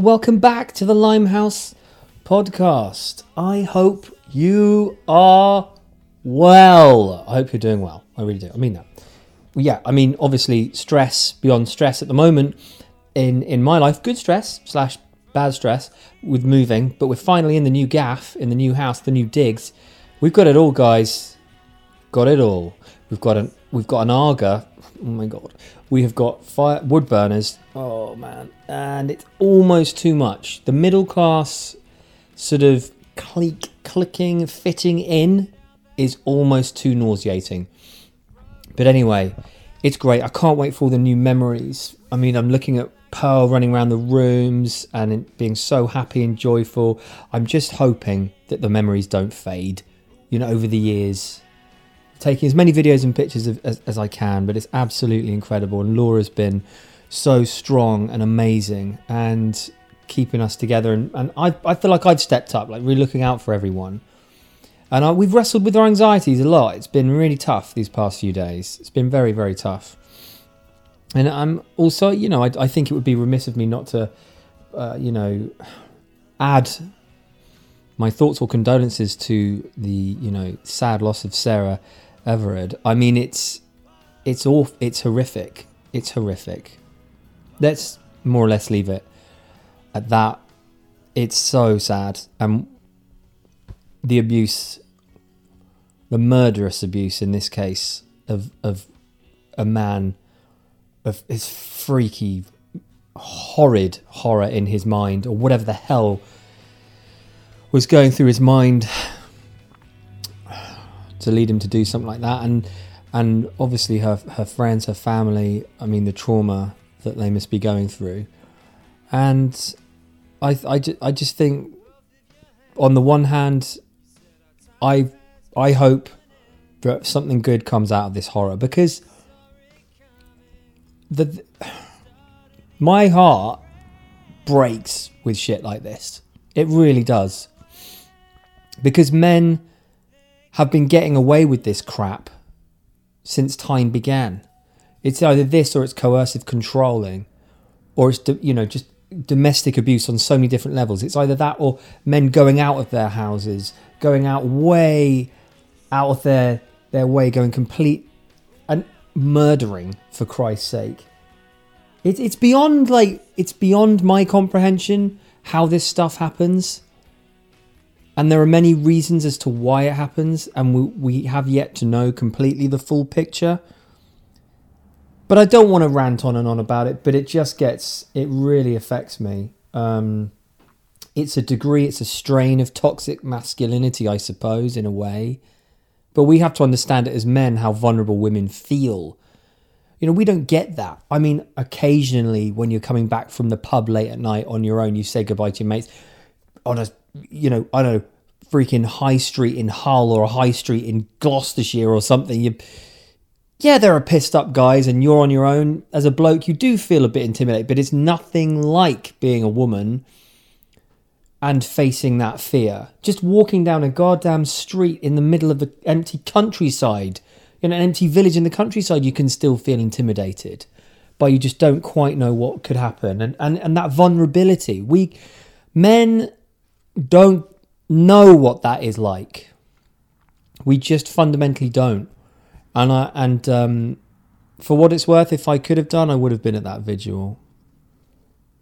Well, welcome back to the Limehouse podcast. I hope you are well. I hope you're doing well. I really do. I mean that. Yeah, I mean obviously stress beyond stress at the moment in in my life. Good stress slash bad stress with moving, but we're finally in the new gaff, in the new house, the new digs. We've got it all, guys. Got it all. We've got an we've got an Aga. Oh my god. We have got fire wood burners. Oh man, and it's almost too much. The middle class sort of click clicking fitting in is almost too nauseating. But anyway, it's great. I can't wait for all the new memories. I mean, I'm looking at Pearl running around the rooms and being so happy and joyful. I'm just hoping that the memories don't fade, you know, over the years. Taking as many videos and pictures of, as, as I can, but it's absolutely incredible. And Laura's been so strong and amazing and keeping us together. And, and I, I feel like I've stepped up, like really looking out for everyone. And I, we've wrestled with our anxieties a lot. It's been really tough these past few days. It's been very, very tough. And I'm also, you know, I, I think it would be remiss of me not to, uh, you know, add my thoughts or condolences to the, you know, sad loss of Sarah Everard. I mean, it's it's all it's horrific. It's horrific. Let's more or less leave it at that. It's so sad, and the abuse, the murderous abuse in this case of of a man of his freaky, horrid horror in his mind, or whatever the hell was going through his mind to lead him to do something like that. And and obviously her her friends, her family. I mean, the trauma that they must be going through. And I I, I just think, on the one hand, I I hope that something good comes out of this horror because the my heart breaks with shit like this. It really does. Because men have been getting away with this crap since time began. It's either this or it's coercive controlling or it's you know just domestic abuse on so many different levels. It's either that or men going out of their houses, going out way out of their their way, going complete and murdering for Christ's sake. It's it's beyond like it's beyond my comprehension how this stuff happens. And there are many reasons as to why it happens, and we, we have yet to know completely the full picture. But I don't want to rant on and on about it, but it just gets, it really affects me. Um, it's a degree, it's a strain of toxic masculinity, I suppose, in a way. But we have to understand it as men how vulnerable women feel. You know, we don't get that. I mean, occasionally when you're coming back from the pub late at night on your own, you say goodbye to your mates on a, you know, I don't know, freaking high street in Hull or a high street in Gloucestershire or something. You, yeah, there are pissed up guys and you're on your own. As a bloke, you do feel a bit intimidated, but it's nothing like being a woman and facing that fear. Just walking down a goddamn street in the middle of the empty countryside, in an empty village in the countryside, you can still feel intimidated, but you just don't quite know what could happen. And and, and that vulnerability. We men don't know what that is like. We just fundamentally don't. And I and um, for what it's worth, if I could have done, I would have been at that vigil.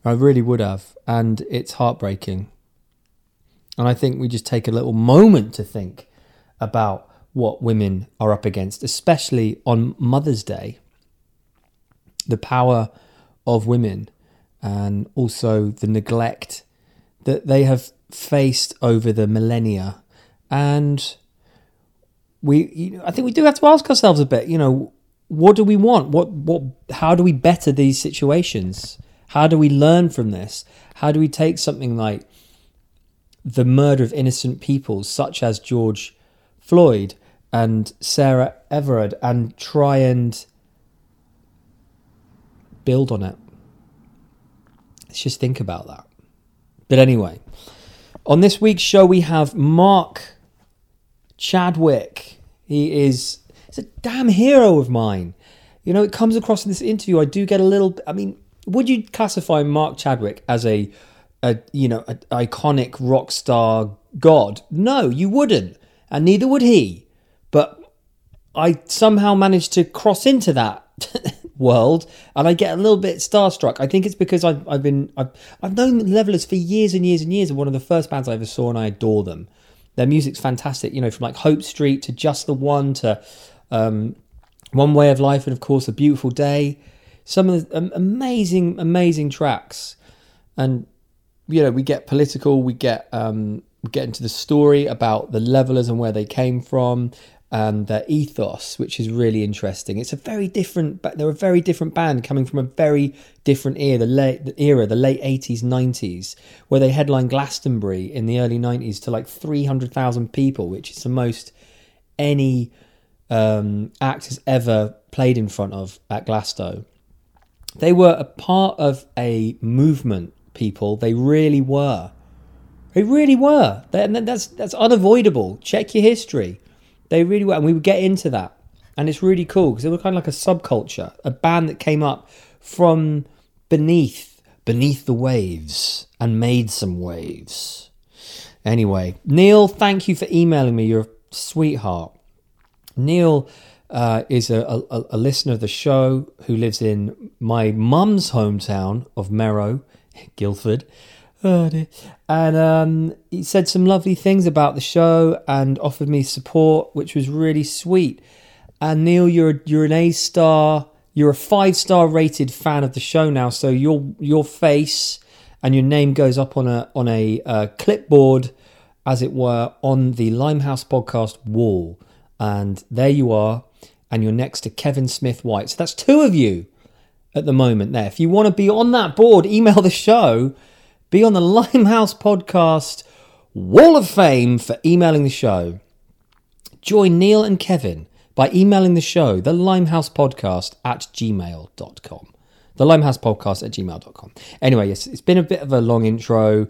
I really would have, and it's heartbreaking. And I think we just take a little moment to think about what women are up against, especially on Mother's Day. The power of women and also the neglect that they have faced over the millennia. And we, you know, I think we do have to ask ourselves a bit, you know, what do we want? What, what, how do we better these situations? How do we learn from this? How do we take something like the murder of innocent people, such as George Floyd and Sarah Everard, and try and build on it. Let's just think about that. But anyway, on this week's show, we have Mark Chadwick. He is he's a damn hero of mine. You know, it comes across in this interview. I do get a little. I mean, would you classify Mark Chadwick as a a you know an iconic rock star god. No, you wouldn't, and neither would he. But I somehow managed to cross into that world, and I get a little bit starstruck. I think it's because I've I've been I've I've known Levellers for years and years and years. And one of the first bands I ever saw, and I adore them. Their music's fantastic. You know, from like Hope Street to Just the One to um, One Way of Life, and of course A Beautiful Day. Some of the amazing, amazing tracks, and you know we get political. We get um, we get into the story about the levellers and where they came from and ethos, which is really interesting. It's a very different, but they're a very different band coming from a very different era, the late era, the late eighties, nineties, where they headlined Glastonbury in the early nineties to like three hundred thousand people, which is the most any um, act has ever played in front of at Glasto. They were a part of a movement. People, they really were. They really were. and that's that's unavoidable. Check your history they really were, and we would get into that, and it's really cool because it was kind of like a subculture, a band that came up from beneath, beneath the waves, and made some waves. Anyway, Neil, thank you for emailing me. You're a sweetheart. Neil uh, is a, a, a, listener of the show who lives in my mum's hometown of Merrow, Guildford. Oh and um, he said some lovely things about the show and offered me support, which was really sweet. And Neil, you're you're an A star. You're a five star rated fan of the show now, so your your face and your name goes up on a on a uh, clipboard, as it were, on the Limehouse podcast wall. And there you are, and you're next to Kevin Smith White. So that's two of you at the moment there. If you want to be on that board, email the show be on the Limehouse Podcast Wall of Fame for emailing the show. Join Neil and Kevin by emailing the show, the Limehouse Podcast at gmail.com. The Limehouse Podcast at gmail.com. Anyway, yes, it's been a bit of a long intro,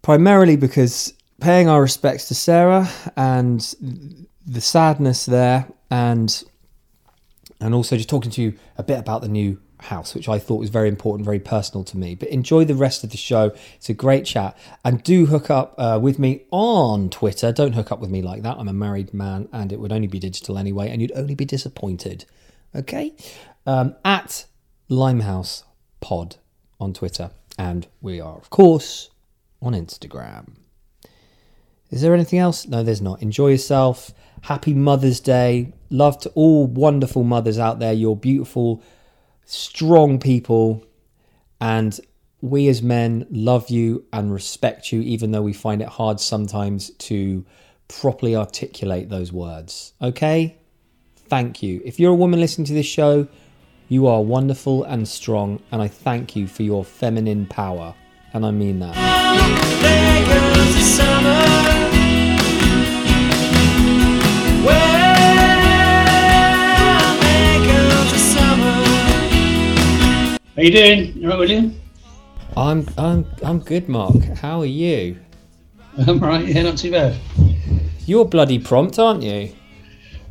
primarily because paying our respects to Sarah and the sadness there and and also just talking to you a bit about the new house, which I thought was very important, very personal to me. But enjoy the rest of the show. It's a great chat. And do hook up uh, with me on Twitter. Don't hook up with me like that. I'm a married man and it would only be digital anyway, and you'd only be disappointed. Okay? Um, at Limehouse Pod on Twitter. And we are, of course, on Instagram. Is there anything else? No, there's not. Enjoy yourself. Happy Mother's Day. Love to all wonderful mothers out there. You're beautiful strong people, and we as men love you and respect you, even though we find it hard sometimes to properly articulate those words. Okay? Thank you. If you're a woman listening to this show, you are wonderful and strong, and I thank you for your feminine power. And I mean that. You doing? You right, William? I'm I'm I'm good, Mark. How are you? I'm right. Yeah, not too bad. You're bloody prompt, aren't you?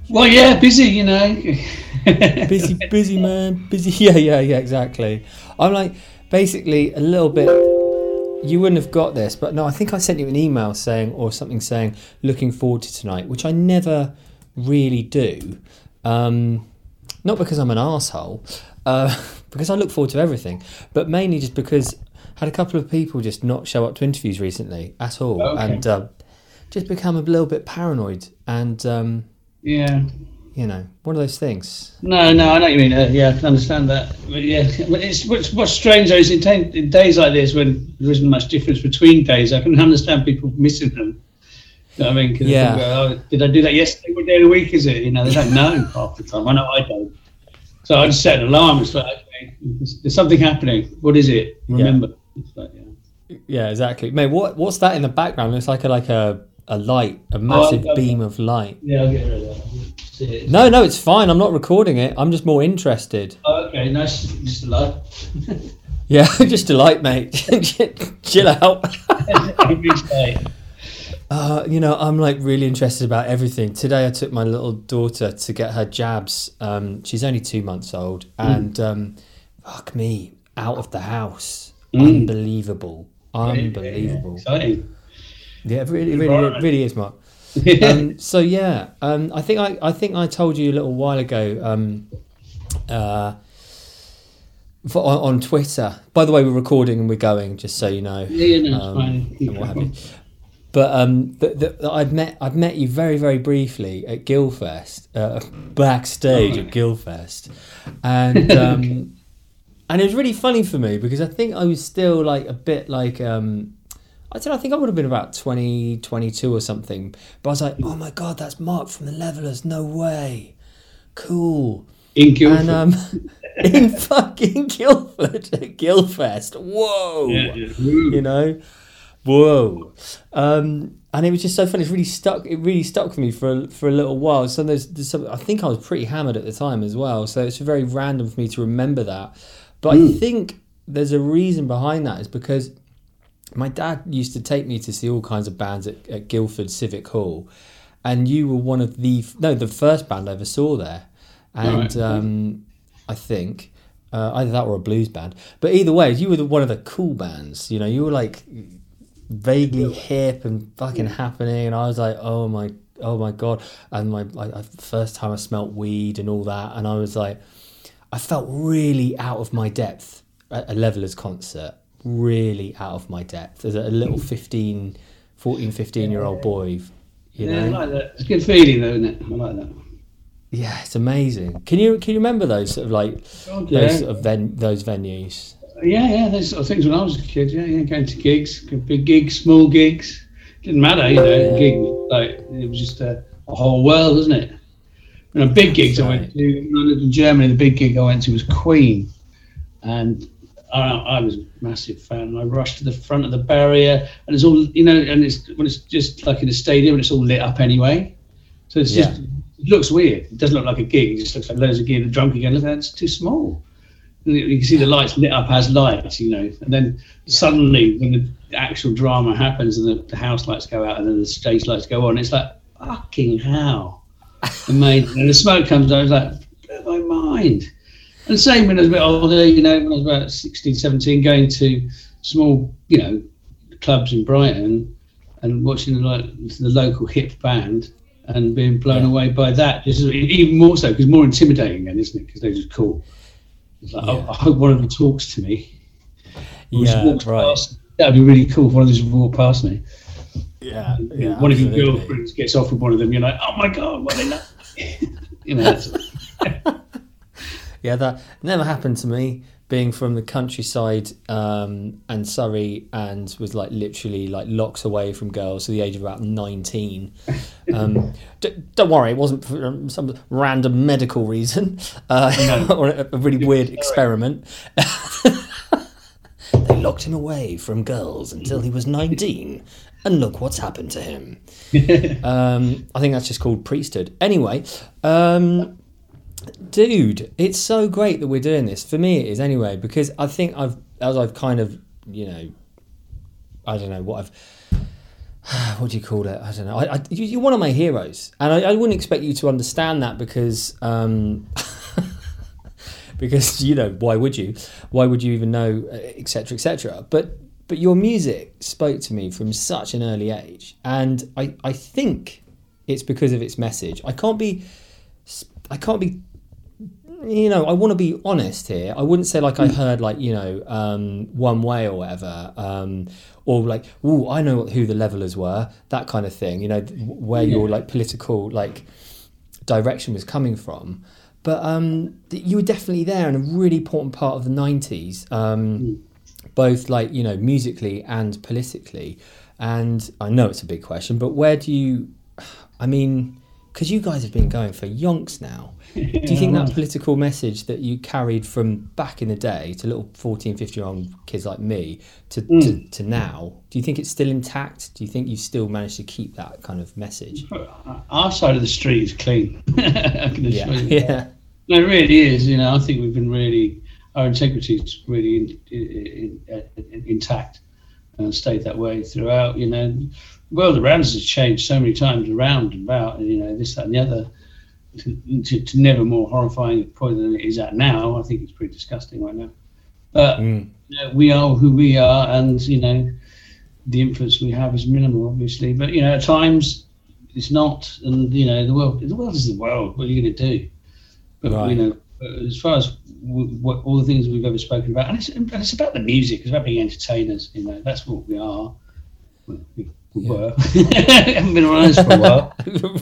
Well, yeah, busy, you know. busy, busy man, busy. Yeah, yeah, yeah, exactly. I'm like basically a little bit. You wouldn't have got this, but no, I think I sent you an email saying or something saying looking forward to tonight, which I never really do. Um, not because I'm an asshole, uh, because I look forward to everything, but mainly just because I had a couple of people just not show up to interviews recently at all, okay. and uh, just become a little bit paranoid. And um, yeah, you know, one of those things. No, no, I know what you mean. Uh, yeah, I can understand that. But yeah, it's what's, what's strange though is in, in days like this when there isn't much difference between days, I can understand people missing them. You know I mean? yeah. oh, did I do that yesterday? What day of the week is it? You know, they don't know half the time. I know I don't. So I just set an alarm. It's like, okay, there's something happening. What is it? Remember. Yeah, like, yeah. yeah exactly. Mate, what what's that in the background? It's like a like a, a light, a oh, massive oh, beam of light. Yeah, I'll get rid of that. No, no, it's fine. I'm not recording it. I'm just more interested. Oh, okay, nice. Just a light. yeah, just a light, mate. Chill out. Uh, you know, I'm like really interested about everything. Today, I took my little daughter to get her jabs. Um, she's only two months old, mm. and um, fuck me, out of the house, mm. unbelievable, Unbelievable. Yeah, exciting. Yeah, it really, really, it really is, Mark. um, so yeah, um, I think I, I think I told you a little while ago um, uh, for, on, on Twitter. By the way, we're recording and we're going, just so you know. Yeah, yeah, no, um, fine. and what have you. But um, the, the, I'd met I've met you very very briefly at Guildfest, uh, backstage at Guildfest, and um, and it was really funny for me because I think I was still like a bit like um, I don't know, I think I would have been about 20, 22 or something. But I was like, oh my god, that's Mark from the Levellers, no way, cool. In Guildford. And um, in fucking Guildford at Guildfest, whoa, yeah, yeah. you know, whoa. Um, and it was just so funny. It's really stuck. It really stuck with me for for a little while. So there's, there's some, I think I was pretty hammered at the time as well. So it's very random for me to remember that. But I think there's a reason behind that. Is because my dad used to take me to see all kinds of bands at, at Guildford Civic Hall, and you were one of the no the first band I ever saw there, and Right. um, I think. Uh, either that or a blues band, but either way, you were the, one of the cool bands. You know, you were like vaguely hip and fucking happening, and I was like, oh my, oh my god! And my like, I- first time I smelt weed and all that, and I was like, I felt really out of my depth at a Levellers concert, really out of my depth as a little 15, 14, 15 year old boy. You yeah, I know, like that. It's a good feeling, though, isn't it? I like that. yeah, it's amazing. Can you can you remember those sort of like God, those sort of ven- those venues? Yeah, yeah, there's sort of things when I was a kid. Yeah, yeah, going to gigs, big gigs, small gigs. Didn't matter, you know. Gig like it was just a, a whole world, wasn't it? And a big gigs I went to when I lived in Germany. The big gig I went to was Queen, and I, I was a massive fan. And I rushed to the front of the barrier, and it's all you know. And it's when it's just like in a stadium, and it's all lit up anyway. So it's just it looks weird. It doesn't look like a gig. It just looks like loads of gear. The drunk again. Look, that's too small. You can see the lights lit up as lights, you know, and then suddenly when the actual drama happens and the, the house lights go out and then the stage lights go on, it's like fucking hell, amazing. and the smoke comes out, I was like, blew my mind. And same when I was a bit older, you know, when I was about 16, 17, going to small, you know, clubs in Brighton and watching the, like, the local hip band and being blown away by that. Just even more so because more intimidating, then, isn't it? Because they're just cool. Like, Yeah. oh, I hope one of them talks to me. Or Yeah, walks right. past. That'd be really cool if one of them just walked past me. Yeah, yeah. one of your girlfriends gets off with one of them, you're like, oh my god, what are they you know, Yeah, that never happened to me. Being from the countryside um, and Surrey, and was like literally like locks away from girls to the age of about nineteen. Um, d- don't worry, it wasn't for um, some random medical reason uh, or a, a really weird experiment. they locked him away from girls until he was nineteen, and look what's happened to him. Um, I think that's just called priesthood. Anyway. Dude it's so great that we're doing this. For me it is anyway because i think i've as i've kind of you know i don't know what i've what do you call it? I don't know. I, I, you- you're one of my heroes. And I, I wouldn't expect you to understand that because um because you know why would you? Why would you even know etc etc but but your music spoke to me from such an early age. And i i think it's because of its message. I can't be i can't be you know, I want to be honest here. I wouldn't say like I heard like you know um, one way or whatever, um, or like oh I know who the levellers were, that kind of thing. You know where your like political like direction was coming from. But um, you were definitely there and a really important part of the '90s, um, both like you know musically and politically. And I know it's a big question, but where do you? I mean, because you guys have been going for yonks now. Do you think that political message that you carried from back in the day to little 14, 15 year old kids like me to, to, hmm. to now, do you think it's still intact? Do you think you've still managed to keep that kind of message? Uh, our side of the street is clean. I can Yeah. you. Yeah. No, it really is. You know, I think we've been really, our integrity is really in, in, in, intact and stayed that way throughout. You know, the world around us has changed so many times around and about, and, you know, this, that, and the other. To, to, never more horrifying point than it is at now. I think it's pretty disgusting right now. But Mm. you know, we are who we are, and you know, the influence we have is minimal, obviously. But you know, at times it's not, and you know, the world the world is the world. What are you going to do? But Right. you know, as far as w- what, all the things we've ever spoken about, and it's, and it's about the music, it's about being entertainers. You know, that's what we are. Well, we, we were. haven't been around for a while.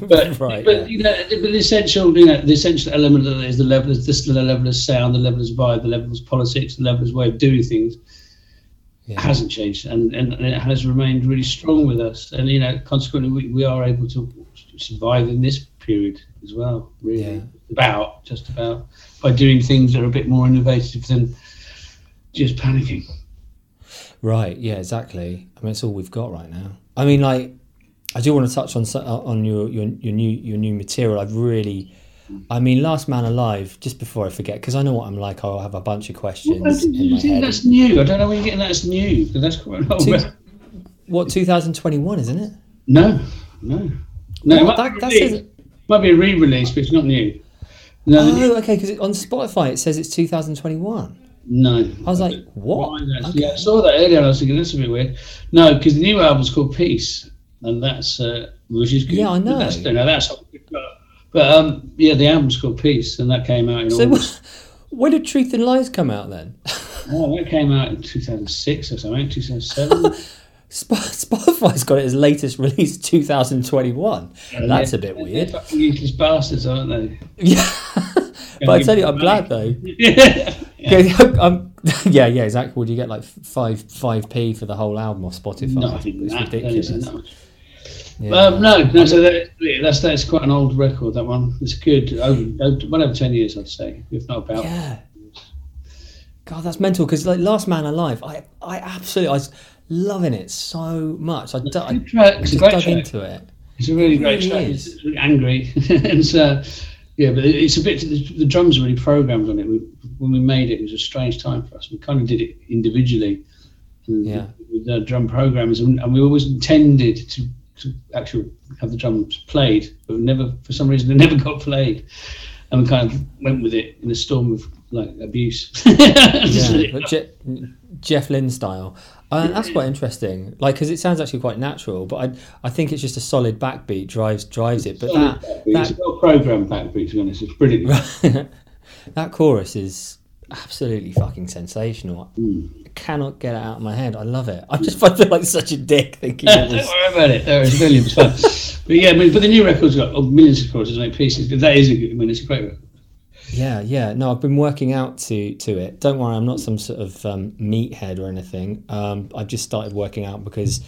But, right. but yeah. you know, but the essential, you know, the essential element of it is the level, is this the level of sound, the level of vibe, the level of politics, the level of way of doing things Yeah. hasn't changed, and, and, and it has remained really strong with us. And you know, consequently, we, we are able to survive in this period as well. Really, Yeah. about just about by doing things that are a bit more innovative than just panicking. Right. Yeah. Exactly. I mean, it's all we've got right now. I mean, like, I do want to touch on uh, on your your, your new your new material. I've really, I mean, Last Man Alive. Just before I forget, because I know what I'm like. I'll have a bunch of questions Well, in you my think head. that's new? I don't know where you're getting that as new because that's quite old. Two- What 2021, isn't it? No, no, no. What? That- be that might be a re-release, but it's not new. No, Oh, okay. Because on Spotify it says it's 2021. No. I was like, what? Okay. Yeah, I saw that earlier. and I was thinking that's a bit weird. No, because the new album's called Peace, and that's uh, which is good. Yeah, I But know. That's, no, that's but um, yeah, the album's called Peace, and that came out in So August. when did Truth and Lies come out then? Oh, that came out in 2006 or something, 2007. Spotify's got it as latest release 2021. That's a bit They're weird. fucking useless bastards, aren't they? Yeah. But I tell you, I'm glad though. yeah. Yeah, I'm- yeah, yeah, exactly. Would you get like five five p for the whole album off Spotify? Not even it's that. ridiculous. Yeah. Um, no, no. So that, that's that's quite an old record. That one. It's good. Over, over well over ten years, I'd say, if not about. yeah. God, that's mental. Because like Last Man Alive, I I absolutely I was loving it so much. I, d- I Good track. It's just dug track. into it. It's a really great really track. is. It's really angry, and so yeah, but it's a bit. The, the drums are really programmed on it. We, when we made it, it was a strange time for us. We kind of did it individually, and Yeah. with the drum programmers, and, and we always intended to, to actually have the drums played, but never, for some reason, they never got played, and we kind of went with it in a storm of like abuse. Yeah, Je- Jeff Lynne style. Uh, that's quite interesting. Like, because it sounds actually quite natural, but I I think it's just a solid backbeat drives drives it. But Solid that backbeat. it's a well programmed backbeat, to be honest. It's brilliant. that chorus is absolutely fucking sensational. Mm. I cannot get it out of my head. I love it. I just feel like such a dick thinking Don't worry about it. There, it's brilliant. Fun. but yeah, I mean, but the new record's got oh, millions of choruses, like pieces. But that is a good. I mean, it's a great record. Yeah, yeah. No, I've been working out to to it. Don't worry, I'm not some sort of um, meathead or anything. Um, I've just started working out because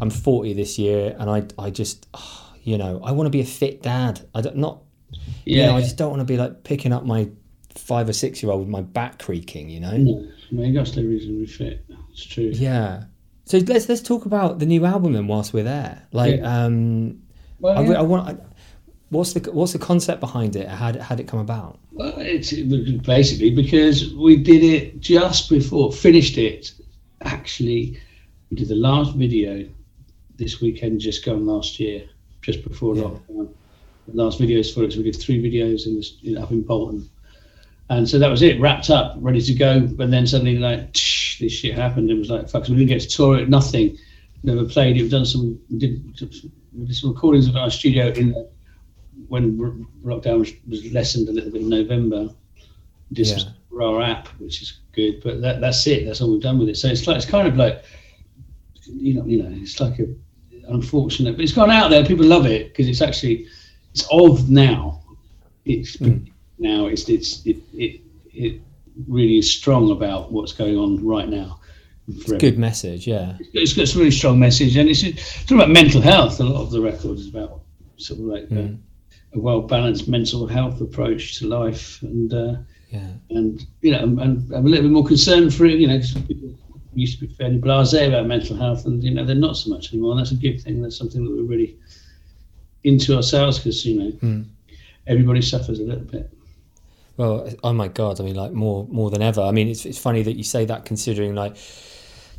I'm 40 this year, and I I just you know I want to be a fit dad. I don't not Yeah, you know I just don't want to be like picking up my five or six year old with my back creaking. You know. no, I mean, got to stay reasonably fit. It's true. Yeah. So let's let's talk about the new album then whilst we're there. Like, um, Well, I, yeah. I want. I, what's the what's the concept behind it? How did, how did it come about? Well, it's it basically because we did it just before finished it. Actually, we did the last video this weekend, just gone last year, just before Yeah. lockdown. The last videos for it, so we did three videos in this in, up in Bolton, and so that was it, wrapped up, ready to go. But then suddenly, like tsh, this shit happened. It was like fuck, so we didn't get to tour it, nothing. Never played it. We've done some, we did, we did some recordings of our studio in the when lockdown was, was lessened a little bit in November, did Yeah. some our app, which is good. But that, that's it. That's all we've done with it. So it's like it's kind of like you know, you know, it's like a unfortunate, but it's gone out there. People love it because it's actually it's of now. It's Mm. now. It's it's it, it it really is strong about what's going on right now. Good message. Yeah. it's got a really strong message, and it's, it's talking about mental health. A lot of the record is about sort of like Mm. A well balanced mental health approach to life, and uh, Yeah. and you know, and, and I'm a little bit more concerned for it. You know, 'cause people used to be fairly blasé about mental health, and you know, they're not so much anymore. And that's a good thing. That's something that we're really into ourselves because you know, Mm. everybody suffers a little bit. Well, oh my god! I mean, like more more than ever. I mean, it's it's funny that you say that, considering like,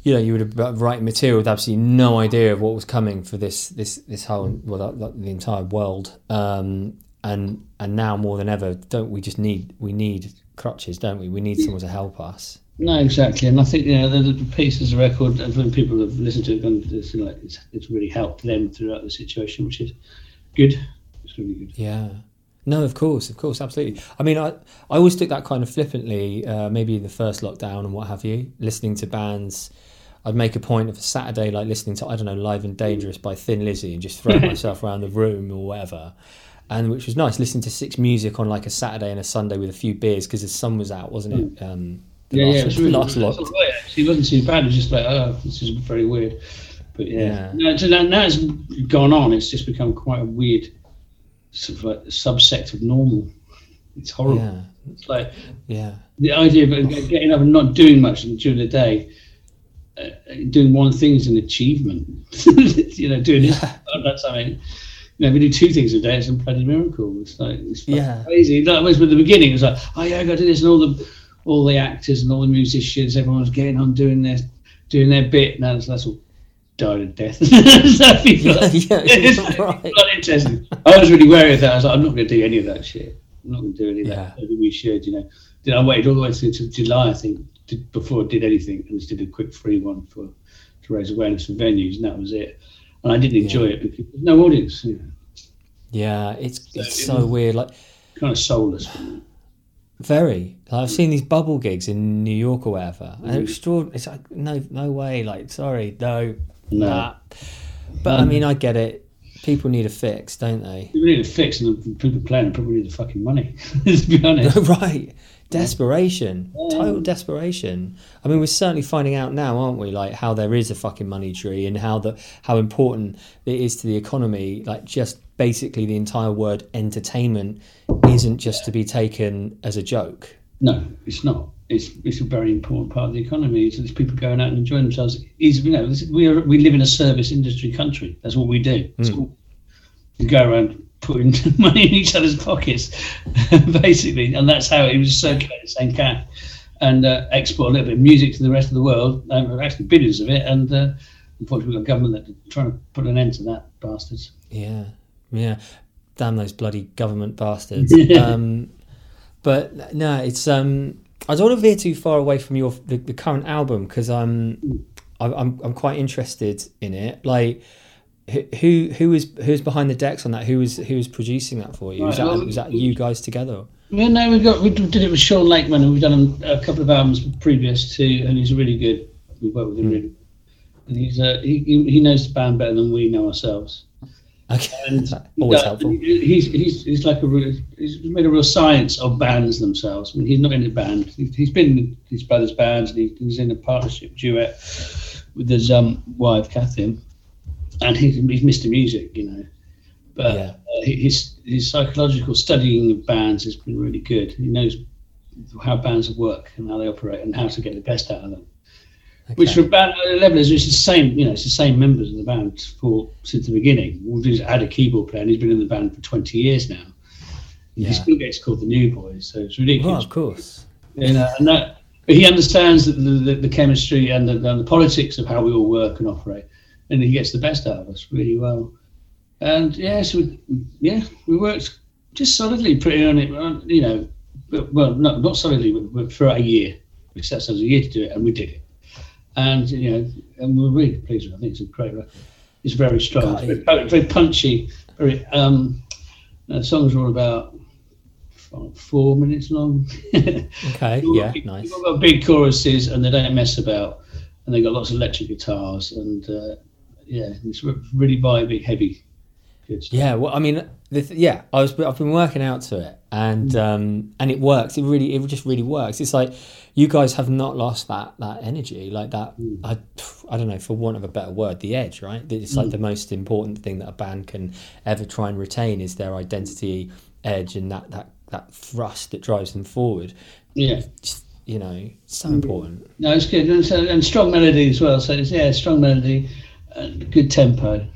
you know, you would have been material with absolutely no idea of what was coming for this this this whole well, that, the entire world. Um, and and now more than ever, don't we just need we need crutches, don't we? We need someone to help us. No, exactly, and I think you know the, the pieces of record and when people have listened to it, and it's, like, it's, it's really helped them throughout the situation, which is good. It's really good. Yeah. No, of course, of course, absolutely. I mean, I, I always took that kind of flippantly, uh, maybe the first lockdown and what have you, listening to bands. I'd make a point of a Saturday, like listening to, I don't know, Live and Dangerous by Thin Lizzy and just throw myself around the room or whatever. And which was nice, listening to six music on like a Saturday and a Sunday with a few beers because the sun was out, wasn't it? Um, Yeah, last, yeah, it was really last lot. Right, actually. It wasn't too bad. It was just like, oh, this is very weird. But yeah, yeah. Now, now it's gone on. It's just become quite a weird sort of like subsect of normal. It's horrible. Yeah, It's like yeah. the idea of getting up and not doing much during the day, Uh, uh, doing one thing is an achievement. you know, doing this, uh, that's something. You know, we do two things a day. It's a bloody miracle. It's like it's Yeah. crazy. That was with the beginning. It was like, oh yeah, I got to do this, and all the all the actors and all the musicians, everyone was getting on doing their doing their bit. Now that's, that's all died of death. so people, Yeah, yeah, it's right. not interesting. I was really wary of that. I was like, I'm not going to do any of that shit. I'm not going to do any of that. I think we should, you know. Then I waited all the way to, to July, I think, to, before I did anything, and just did a quick free one for to raise awareness for venues, and that was it. And I didn't enjoy it because there's no audience. You know, Yeah, it's it's it so weird. Like kind of soulless. very. Like, I've seen these bubble gigs in New York or wherever, and it's mm-hmm. extraordinary. It's like no, no way. Like, sorry, no, No. nah. But I mean, I get it. People need a fix, don't they? We need a fix, and the people playing probably need the fucking money. to be honest. right. Desperation, total desperation. I mean, we're certainly finding out now, aren't we? Like how there is a fucking money tree, and how the how important it is to the economy. Like just basically the entire word entertainment isn't just to be taken as a joke. No, it's not. It's it's a very important part of the economy. So there's people going out and enjoying themselves. Is you know we are we live in a service industry country. That's what we do. Mm. All- we go around putting money in each other's pockets, basically, and that's how it was circulated, same cat, and uh, export a little bit of music to the rest of the world. Um, actually, billions of it, and uh, unfortunately, we've got government that trying to put an end to that, bastards. Yeah, yeah. Damn those bloody government bastards. um, but no, it's um. I don't want to veer too far away from your the, the current album because I'm, I'm I'm I'm quite interested in it. Like, who who who is who's behind the decks on that? Who was who was producing that for you? Was Right, that well, was that you guys together? Well, no, we got we did it with Sean Lakeman, and we've done a couple of albums previous to, and he's really good. We worked with him really, and he's uh, he he he knows the band better than we know ourselves. Okay, And always uh, helpful. He's he's he's like a real, he's made a real science of bands themselves. I mean, he's not in a band. He's, he's been in his brother's bands, and he, he's in a partnership duet with his um wife Kathryn, and he's he's Mr. Music, you know. But Yeah. uh, his his psychological studying of bands has been really good. He knows how bands work and how they operate and how to get the best out of them. Which for band uh, levellers, it's the same. You know, it's the same members of the band for since the beginning. We've just had a keyboard player, and he's been in the band for twenty years now. Yeah. He still gets called the new boys, so it's ridiculous. Well, of course. You know, and that, but he understands the, the, the chemistry and the, and the politics of how we all work and operate, and he gets the best out of us really well. And yeah, so we, yeah, we worked just solidly, pretty on it. uh, You know, but, well, not not solidly, but, but for a year. We set ourselves a year to do it, and we did it. And you know, and we're really pleased with it. I think it's a great record. It's very strong, it's very, very punchy. Very um, the songs are all about four minutes long. Okay, got yeah, big- nice. You've got big choruses, and they don't mess about, and they got lots of electric guitars, and uh, yeah, it's re- really vibey, heavy. Good stuff. Yeah, well, I mean, the th- yeah, I was I've been working out to it, and hmm. um, and it works. It really, it just really works. It's like you guys have not lost that that energy, like that. Hmm. I, I don't know, for want of a better word, the edge, right? It's like hmm. the most important thing that a band can ever try and retain is their identity, edge, and that that that thrust that drives them forward. yeah. Just, you know, so important. No, it's good, and, so, and strong melody as well. So it's yeah, strong melody, good tempo,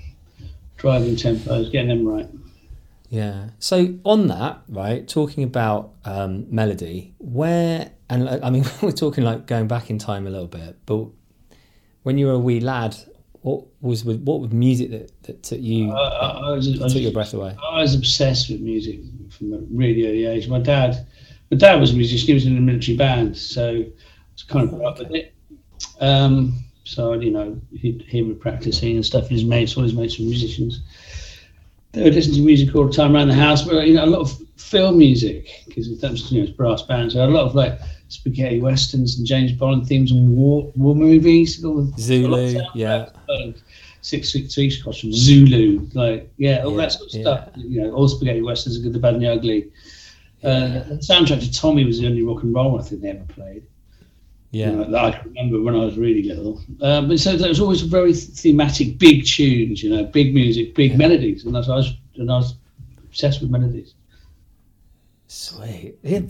driving tempos, getting them right. Yeah. So on that, right, talking about um, melody, where and I mean, we're talking like going back in time a little bit, but when you were a wee lad, what was with what was music that, that took you I, I, I was, I was- took your breath away? I was obsessed with music from a really early age. My dad, my dad was a musician. He was in a military band, so Just kind of grew up with it. Um, so you know, he'd hear me practicing and stuff. His mates, all his mates were musicians. They would listen to music all the time around the house, but you know, a lot of film music because that was you know brass bands. So a lot of like spaghetti westerns and James Bond themes and war war movies. all the- Zulu, a lot of yeah. uh, Six Six Three Scotch from Zulu, like yeah, all Yeah, that sort of yeah. stuff. You know, all spaghetti westerns, the good, the bad, and the ugly. Uh, the soundtrack to Tommy was the only rock and roll I think they ever played. Yeah. you know, that I can remember when I was really little. Uh, but so there was always very thematic, big tunes, you know, big music, big Yeah. melodies, and that's I was and I was obsessed with melodies. Sweet. Yeah,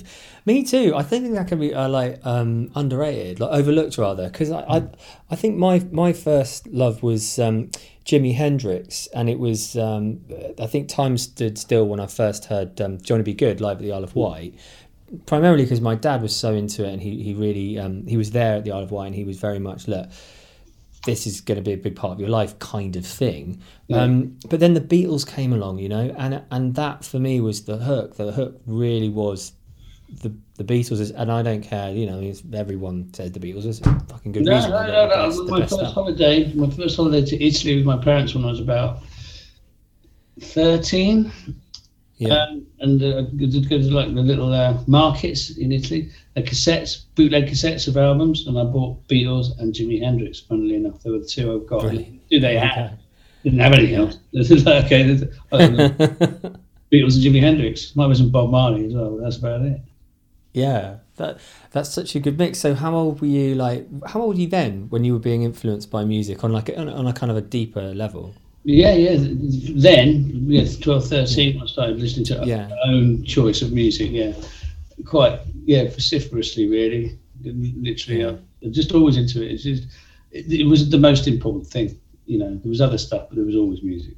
me too. I think that can be uh, like um, underrated, like overlooked rather, because I, I I think my my first love was um, Jimi Hendrix, and it was um, I think time stood still when I first heard um, Johnny B. Goode live at the Isle of Wight. Primarily because my dad was so into it, and he he really um, he was there at the Isle of Wight, and he was very much look. This is going to be a big part of your life, kind of thing. Yeah. Um, but then the Beatles came along, you know, and and that for me was the hook. The hook really was the the Beatles, is, and I don't care, you know, everyone says the Beatles is a fucking good No, reason. no, no, no. best- My first holiday, my first holiday to Italy with my parents when I was about thirteen. Yeah, Um, and uh, go to, like the little uh, markets in Italy, the cassettes, bootleg cassettes of albums, and I bought Beatles and Jimi Hendrix. Funnily enough, they were the two I've got. Brilliant. Who they had didn't have anything else. okay, I don't know. Beatles and Jimi Hendrix. Might be some Bob Marley as well. But that's about it. yeah, that that's such a good mix. So, how old were you? Like, how old were you then when you were being influenced by music on like on, on a kind of a deeper level? Yeah, yeah. Then, yeah, 12, 13, I started listening to Yeah. my own choice of music. Yeah, quite, yeah, vociferously, really. Literally, Yeah. I'm just always into it. It's just, it, it was the most important thing. You know, there was other stuff, but there was always music.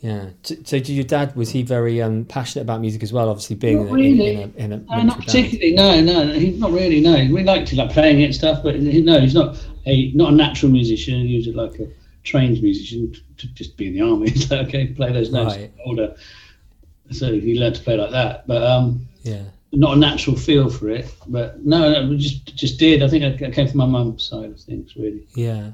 Yeah. So, so did your dad was he very um, passionate about music as well? Obviously, being Not in, really. in, in a in a No, not band. particularly. No, no, no, he's not really. No, we liked to like playing it and stuff, but he, no, he's not a not a natural musician. He was like a trained musician to just be in the army. It's like, okay, play those notes. Right. Older, so he learned to play like that. But um, Yeah. not a natural feel for it. But no, no we just just did. I think I, came from my mum's side of things, really. Yeah.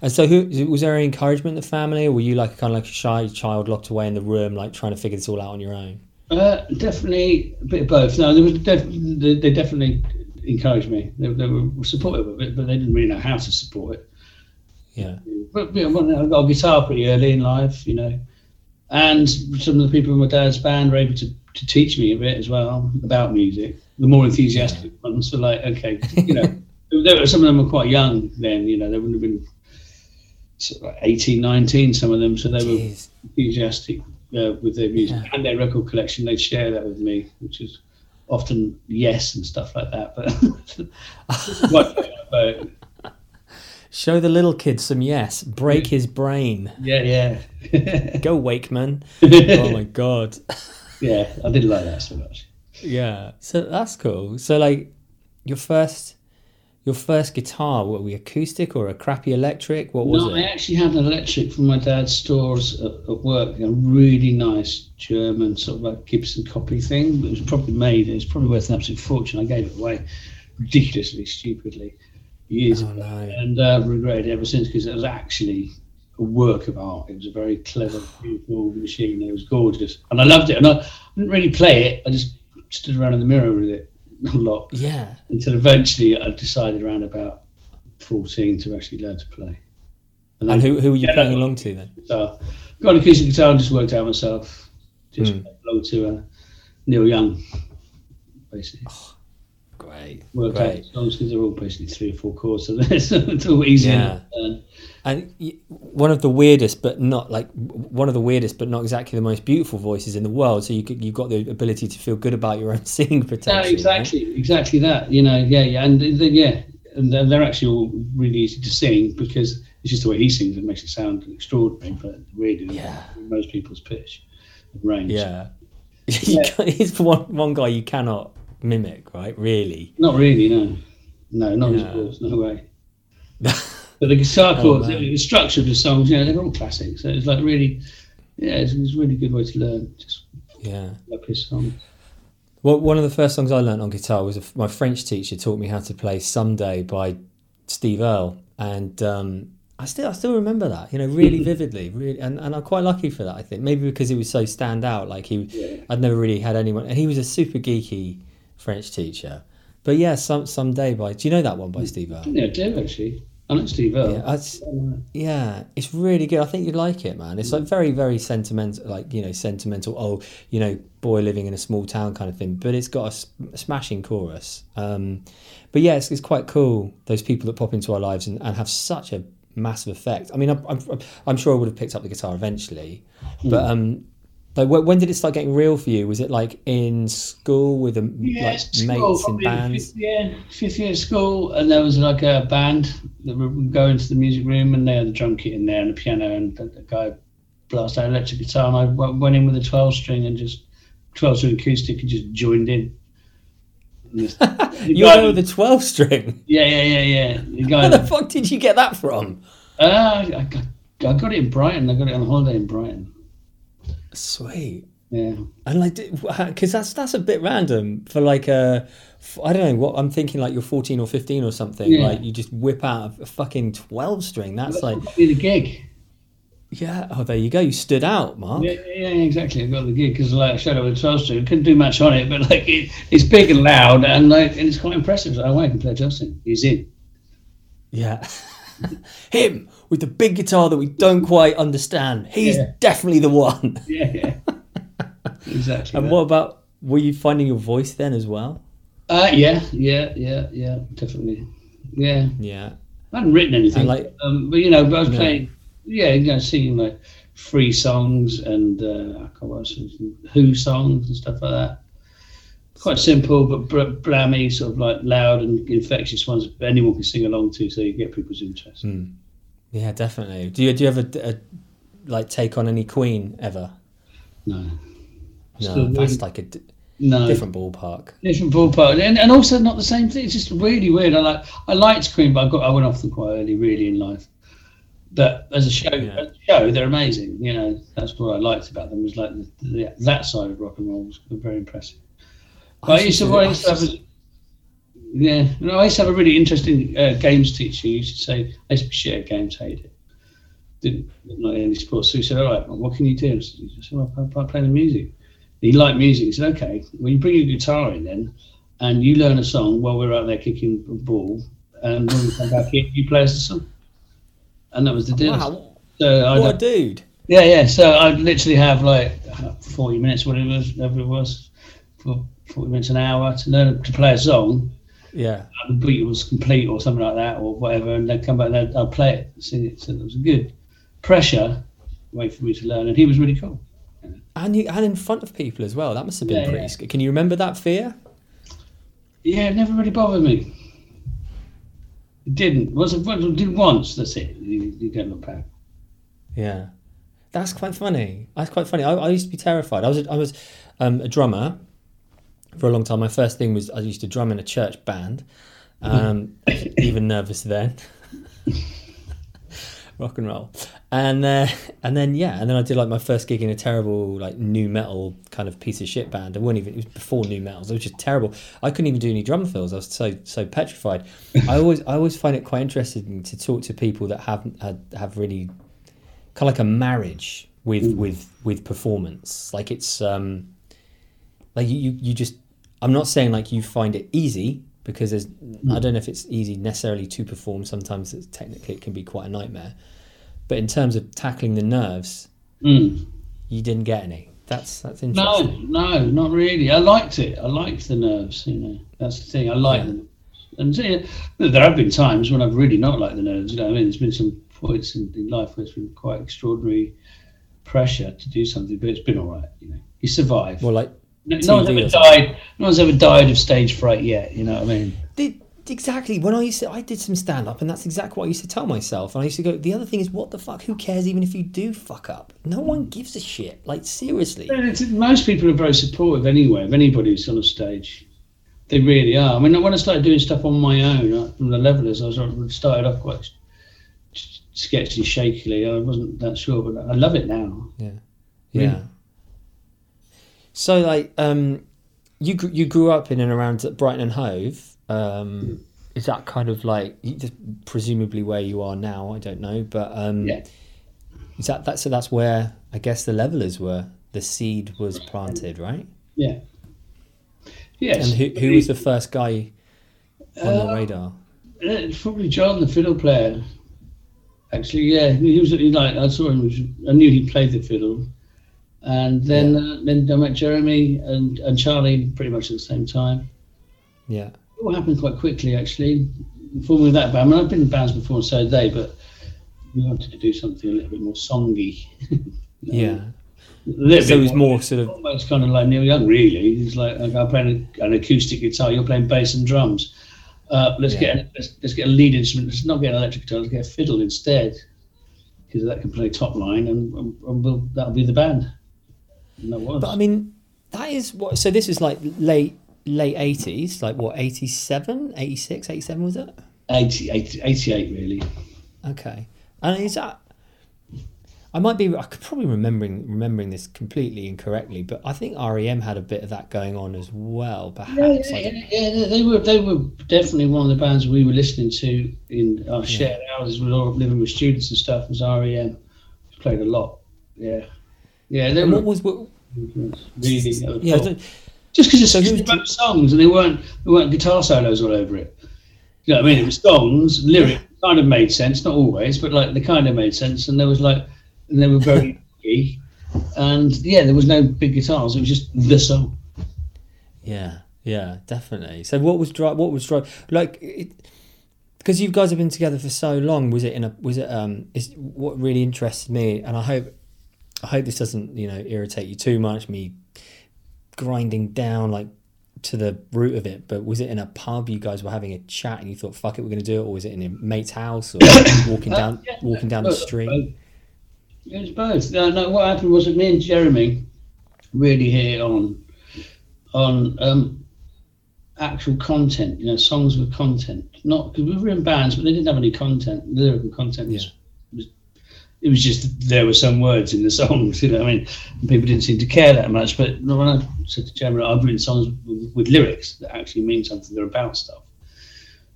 And so, who was there any encouragement in the family, or were you like kind of like a shy child locked away in the room, like trying to figure this all out on your own? Uh, definitely a bit of both. No, there was def- they, they definitely encouraged me. They, they were supportive of it, but they didn't really know how to support it. Yeah. But you know, I got a guitar pretty early in life, you know, and some of the people in my dad's band were able to, to teach me a bit as well about music. The more enthusiastic ones were like, okay, you know, were, some of them were quite young then, you know, they wouldn't have been sort of like 18, 19, some of them, so they were enthusiastic uh, with their music Yeah. and their record collection. They'd share that with me, which is often yes and stuff like that. But, but Show the little kid some yes. Break his brain. yeah, yeah, Go Wakeman. oh my god. yeah. I didn't like that so much. Yeah. So that's cool. So like, your first, your first guitar, what were we acoustic or a crappy electric? What was no, I actually had an electric from my dad's stores at, at work, a really nice German sort of like Gibson copy thing. It was probably made, it was probably worth an absolute fortune. I gave it away ridiculously, stupidly years Oh no. And uh, I've regretted it ever since because it was actually a work of art. It was a very clever, beautiful machine. It was gorgeous. And I loved it. And I didn't really play it, I just stood around in the mirror with it a lot Yeah. until eventually I decided around about 14 to actually learn to play. And then- who who were you playing along to then? guitar. Got an acoustic guitar and just worked out myself. Just Hmm. belonged to uh, Neil Young, basically. Great. Worked Great. out songs because they're all basically three or four chords, so it's, it's all easy. Yeah. And one of the weirdest, but not like one of the weirdest, but not exactly the most beautiful voices in the world. So you could, you've got the ability to feel good about your own singing potential. No, right? exactly, exactly that. You know, yeah, yeah, and they, yeah, and they're, they're actually all really easy to sing because it's just the way he sings that makes it sound extraordinary for really Yeah. most people's pitch and range. Yeah. Can't- He's one one guy you cannot mimic, right? Really. Not really, no. No, not Yeah. voice, no way. But the guitar Oh, chords, man. the, structure of the songs, you know, they're all classics. So it's like really, yeah, it's, it's a really good way to learn. Just yeah. like his songs. Well, one of the first songs I learned on guitar was a, my French teacher taught me how to play "Someday" by Steve Earle, and um, I still I still remember that, you know, really vividly, really, and, and I'm quite lucky for that. I think maybe because he was so stand out, like he, Yeah. I'd never really had anyone, and he was a super geeky French teacher. But yeah, some someday by do you know that one by Steve Earle? Yeah, I do actually. I like Steve Earle. Yeah, that's, yeah, it's really good. I think you'd like it, man. It's like very, very sentimental, like you know, sentimental. Oh, you know, boy living in a small town kind of thing. But it's got a smashing chorus. Um, but yeah, it's, it's quite cool. Those people that pop into our lives and, and have such a massive effect. I mean, I'm, I'm, I'm sure I would have picked up the guitar eventually, but um, like when did it start getting real for you? Was it like in school with a, Yeah, like school, mates in bands? Fifth, yeah, fifth year of school, and there was like a band that would go into the music room, and they had the drum kit in there and the piano, and the, the guy blasted out electric guitar, and I w- went in with a twelve string and just twelve string acoustic and just joined in. The You guy- know the twelve string. yeah, yeah, yeah, yeah. The Where the fuck did you get that from? uh, I, got, I got it in Brighton. I got it on holiday in Brighton. Sweet. Yeah. And like, because that's that's a bit random for like a, I don't know what I'm thinking. Like you're 14 or 15 or something. Yeah. Like you just whip out a fucking 12 string. That's like, Did a gig. yeah. Oh, there you go. You stood out, Mark. Yeah, yeah, exactly. I got the gig because like up with twelve string. Couldn't do much on it, but like it, it's big and loud, and like and it's quite impressive. So, oh, I can play string. He's in. Yeah. Him with the big guitar that we don't quite understand. He's Yeah. definitely the one. Yeah, yeah. exactly. And that. what about? Were you finding your voice then as well? Uh, yeah, yeah, yeah, yeah, definitely. Yeah, Yeah. I hadn't written anything, And, like- um, but you know, but I was playing. Yeah, you know, singing like free songs and uh, I can't else, Who songs and stuff like that. Quite simple, but br- blammy, sort of like loud and infectious ones anyone can sing along to, so you get people's interest. Mm. Yeah, definitely. Do you do you ever uh, like take on any Queen ever? No, No, Still that's like a d- no, different ballpark. different ballpark, and, and also not the same thing. It's just really weird. I like I liked Queen, but I got I went off them quite early, really in life. But as a show, Yeah. as a show, they're amazing. You know, that's what I liked about them was like the, the, that side of rock and roll was very impressive. But I used to, I used to have a, yeah, no, I used to have a really interesting uh, games teacher. He used to say, I used to be shit at games, hate it. Didn't like any sports. So he said, all right, well, what can you do? I said, well, I, I play the music. He liked music. He said, okay, well, you bring your guitar in then, and you learn a song while we're out there kicking a ball, and when we come back here, you play us a song. And that was the deal. Wow, So I what a dude! yeah, yeah. So I'd literally have like 40 minutes, whatever it was, whatever it was, for 40 minutes, an hour to learn to play a song. Yeah, The beat was complete or something like that, or whatever, and they'd come back and I'd, play it, sing it. So it was a good pressure way for me to learn, and he was really cool. and you and in front of people as well. That must have been Yeah, pretty. yeah. Can you remember that fear? Yeah, it never really bothered me. It didn't. Once it did once, that's it. You, you don't look back. Yeah, that's quite funny. That's quite funny. I, I used to be terrified. I was a, I was um, a drummer for a long time. My first thing was I used to drum in a church band. Um, even nervous then. Rock and roll, and uh, and then yeah, and then I did like my first gig in a terrible like nu metal kind of piece of shit band. It wasn't even it was before nu metals. It was just terrible. I couldn't even do any drum fills. I was so so petrified. I always I always find it quite interesting to talk to people that have had, have really kind of like a marriage with with with performance like it's um like you you just i'm not saying like you find it easy because there's i don't know if it's easy necessarily to perform sometimes it's, technically it can be quite a nightmare but in terms of tackling the nerves Mm. you didn't get any that's that's interesting no, no, not really. I liked it. I liked the nerves. You know, that's the thing. I like Yeah. them. And there have been times when I've really not liked the nerves. You know, I mean, there's been some points in, in life where it's been quite extraordinary pressure to do something, but it's been all right. You know, you survive. well like no, no one's ever died. No one's ever died of stage fright yet. You know what I mean? did exactly when I used to I did some stand up and that's exactly what I used to tell myself and I used to go the other thing is what the fuck who cares even if you do fuck up no one gives a shit like seriously it's- most people are very supportive anyway of anybody who's on a stage. They really are. I mean, when I started doing stuff on my own uh, from the levellers, I was I started off quite sketchy, shakily. I wasn't that sure, but I love it now. Yeah. Really? So like um you you grew up in and around Brighton and Hove. Um, is that kind of like just presumably where you are now? I don't know, but um, Yeah. is that that so that's where I guess the levellers were. The seed was planted, right? Yeah. Yes. And who who was the first guy on the Uh, radar? Uh, It's probably John, the fiddle player. Actually, yeah, he was like I saw him. I knew he played the fiddle, and then uh, then I met Jeremy and, and Charlie pretty much at the same time. Yeah, It all happened quite quickly, actually. Forming that band. I mean, I've been in bands before, and so they, but we wanted to do something a little bit more songy. yeah. So it was more sort of almost kind of like Neil Young, really. He's like, like I'm playing an acoustic guitar, you're playing bass and drums. Uh, let's Yeah. get a, let's, let's get a lead instrument. Let's not get an electric guitar. Let's get a fiddle instead, because that can play top line, and, and, and we'll, that'll be the band. And that was. But I mean, that is what. So this is like late late eighties, like what 87, 86, 87 was it? 80, 80, 88, really. Okay, and is that? I might be. I could probably remembering remembering this completely incorrectly, but I think REM had a bit of that going on as well. Perhaps. yeah, yeah, yeah, they were they were definitely one of the bands we were listening to in our shared houses. We were all living with students and stuff. Was REM played a lot. Yeah, yeah. They And were what was what? really Yeah, cool. just because it's So who's- about songs and they weren't they weren't guitar solos all over it. You know what I mean? It was songs, lyrics kind of made sense, not always, but like they kind of made sense, and there was like and they were very key. And yeah, there was no big guitars. It was just the song. yeah, yeah, definitely. So what was dri What was drive? Like, because you guys have been together for so long. Was it in a? Was it um? Is what really interested me, and I hope, I hope this doesn't you know irritate you too much. Me grinding down like to the root of it, but was it in a pub? You guys were having a chat, and you thought, "Fuck it, we're going to do it," or was it in a mate's house, or walking down Uh, yeah, walking down the street? both. It was both. No, no, what happened was that me and Jeremy really hit on on um, actual content. You know, songs with content. Not because we were in bands, but they didn't have any content. Lyrical content was it was just there were some words in the songs. You know, I mean, people didn't seem to care that much. But when I said to Jeremy, I've written songs with, with lyrics that actually mean something. They're about stuff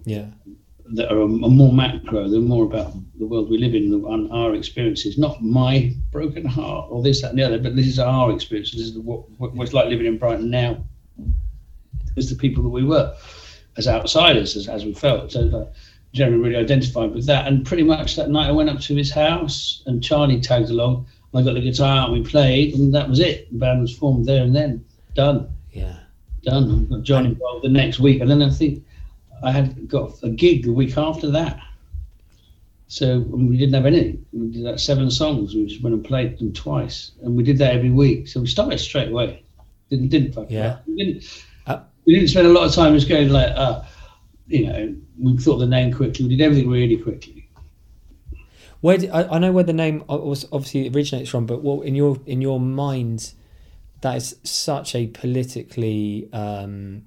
Yeah, that are, are more macro. They're more about the world we live in and our experiences, not my broken heart or this, that, and the other. But this is our experience. This is what, what it's like living in Brighton now. As the people that we were, as outsiders, as, as we felt. So like, Jeremy really identified with that. And pretty much that night, I went up to his house, and Charlie tagged along. I got the guitar and we played, and that was it. The band was formed there and then. Done yeah, done. I got John involved the next week, and then I think I had got a gig the week after that. So we didn't have anything. We did that seven songs. We just went and played them twice, and we did that every week. So we started straight away. Didn't didn't fuck Yeah. We didn't. Uh, we didn't spend a lot of time just going like, uh, you know, we thought the name quickly. We did everything really quickly. Where did, I, I know where the name was obviously originates from, but what in your in your mind, that is such a politically, um,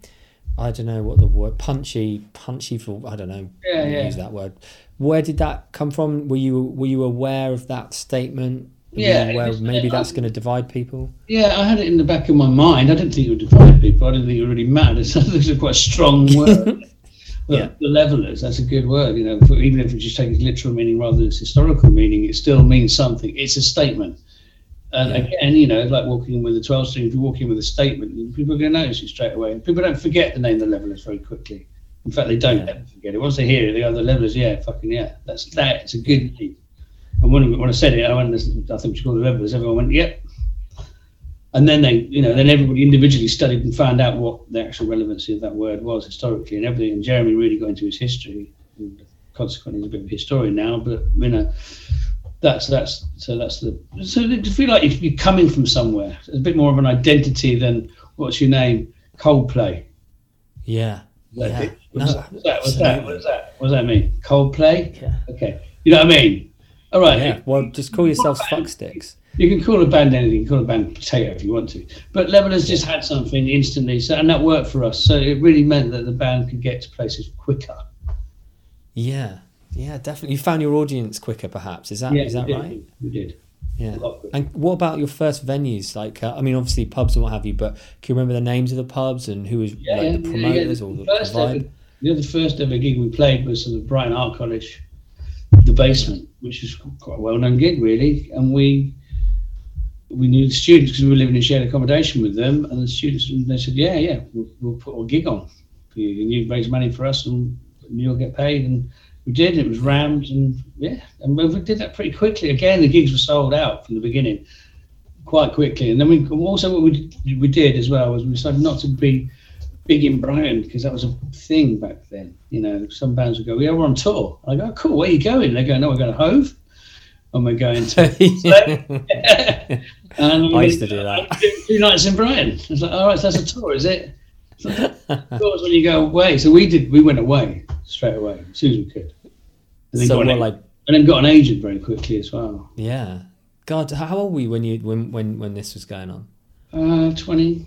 I don't know what the word punchy punchy for I don't know Yeah, yeah. use that word. Where did that come from? Were you were you aware of that statement? Were Yeah, aware was- maybe uh, that's going to divide people. Yeah, I had it in the back of my mind. I didn't think it would divide people. I didn't think it really mattered. It's a quite strong word. But Yeah. the levellers, that's a good word. You know, for, even if it just takes its literal meaning rather than its historical meaning, it still means something. It's a statement. And Yeah. again, you know, it's like walking with a 12 string, if you walk in with a statement, people are going to notice it straight away. And people don't forget the name the levellers very quickly. In fact, they don't Yeah. ever forget it. Once they hear it, they go, the levellers, yeah, fucking yeah. That's that. It's a good name. And when, when I said it, I went, I think we should call the levellers. Everyone went, yep. And then they, you know, then everybody individually studied and found out what the actual relevancy of that word was historically and everything. And Jeremy really got into his history. And consequently, he's a bit of a historian now. But you know, that's that's so that's the so to feel like if you're coming from somewhere, it's a bit more of an identity than what's your name, Coldplay. Yeah, that yeah. it? No, What's that? What's that? What's that? absolutely. What's that? What does that mean? Coldplay. Yeah. Okay. You know what I mean? All right. Yeah, well, just call yourselves fuck sticks. You can call a band anything. You can call a band potato if you want to. But Levellers just had something instantly, so and that worked for us. So it really meant that the band could get to places quicker. Yeah, yeah, definitely. You found your audience quicker, perhaps. Is that is that did. right? We did. Yeah. A lot quicker. And what about your first venues? Like, uh, I mean, obviously pubs and what have you, but can you remember the names of the pubs and who was Yeah, like yeah, the yeah, promoters yeah. or the, first the vibe? ever, you know, the first ever gig we played was at the Brighton Art College, the basement, which is quite a well-known gig, really. And we we knew the students because we were living in shared accommodation with them, and the students they said, "Yeah, yeah, we'll, we'll put a gig on for you, and you raise money for us, and you'll get paid." And we did. It was rammed, and yeah, and we did that pretty quickly. Again, the gigs were sold out from the beginning, quite quickly. And then we also what we did, we did as well was we decided not to be big in Brighton because that was a thing back then. You know, some bands would go, "Yeah, we're on tour." I go, oh, "Cool, where are you going?" They go, "No, we're going to Hove." And we're going to and I used to do that. Two nights in Brighton. It's like, all right, so that's a tour, is it? It's like, course, when you go away. So we did. We went away straight away as soon as we could. And then, so got, an, like, and then got an agent very quickly as well. yeah. God, how old were you when you when when when this was going on? Uh, twenty.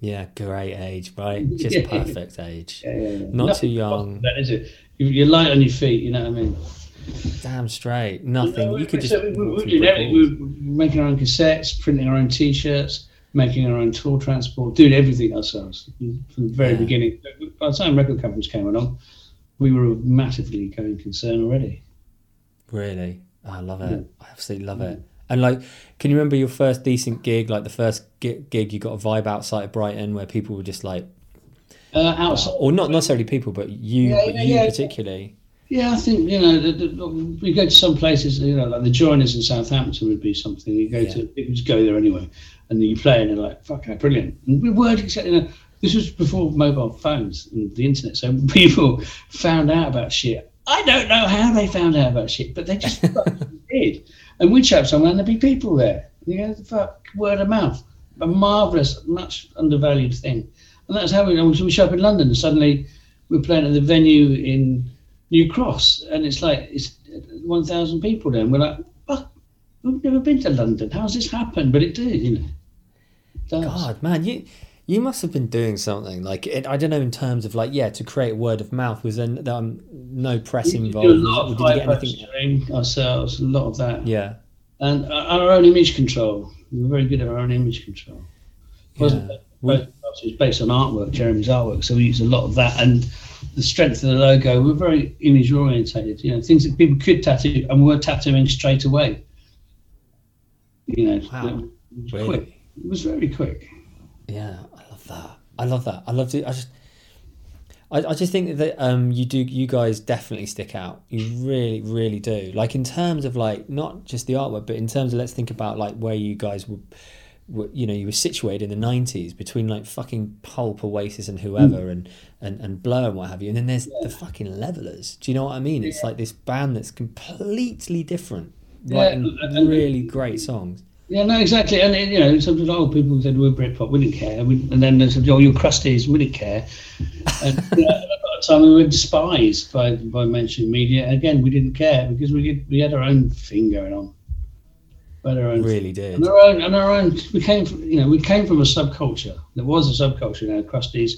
Yeah, great age, right? Just Yeah. perfect age. Yeah, yeah, yeah. Not too young. That is it. You're light on your feet. You know what I mean? Damn straight. Nothing. No, you could we- just. we, we, did everything. We were making our own cassettes, printing our own T-shirts, making our own tour transport, doing everything ourselves from the very Yeah. beginning. By the time record companies came along, we were a massively going concern already. Really, Oh, I love it. Yeah. I absolutely love it. And like, can you remember your first decent gig? Like the first gig, gig you got a vibe outside of Brighton where people were just like, Uh, outside, or not necessarily people, but you, Yeah, but yeah, you yeah. particularly. Yeah, I think you know the, the, we go to some places. You know, like the Joiners in Southampton would be something. You go Yeah. to, you just go there anyway, and then you play, and they're like, "Fuck, brilliant." And we weren't exactly. You know, this was before mobile phones and the internet, so people found out about shit. I don't know how they found out about shit, but they just did. And we'd show up somewhere, and there'd be people there. You know, fuck, word of mouth, a marvelous, much undervalued thing. And that's how we. So We show up in London, and suddenly we're playing at the venue in New Cross, and it's like it's one thousand people there, and we're like, "Fuck, we've never been to London. How's this happened?" But it did, you know. God, man, you you must have been doing something like it, I don't know in terms of like yeah to create word of mouth. Was there um, no press involved. We involved? a lot of did get anything? ourselves, a lot of that, Yeah, and our own image control. We were very good at our own image control. Wasn't Yeah. both of us, it was based on artwork, Jeremy's artwork, so we used a lot of that and the strength of the logo. We're very image orientated, you know, things that people could tattoo and were tattooing straight away. You know, Wow. it was Really? quick. It was very quick. Yeah, I love that. I love that. I love it. I just, I, I just think that um, you do. You guys definitely stick out. You really, really do. Like in terms of like not just the artwork, but in terms of let's think about like where you guys were. Were you know, you were situated in the '90s between like fucking Pulp, Oasis, and whoever, mm. and, and and Blur and what have you. And then there's the fucking Levellers. Do you know what I mean? It's like this band that's completely different, Yeah, writing and- and- really great songs. Yeah, no, exactly. And, you know, sometimes old people said we're Britpop, we didn't care. We, and then they said, oh, you're crusties, we didn't care. And you know, at the time we were despised by, by mainstream media. Again, we didn't care because we, did, we had our own thing going on. Had our own Really did. and our own, and our own. We came from, you know, we came from a subculture. There was a subculture, you know, crusties,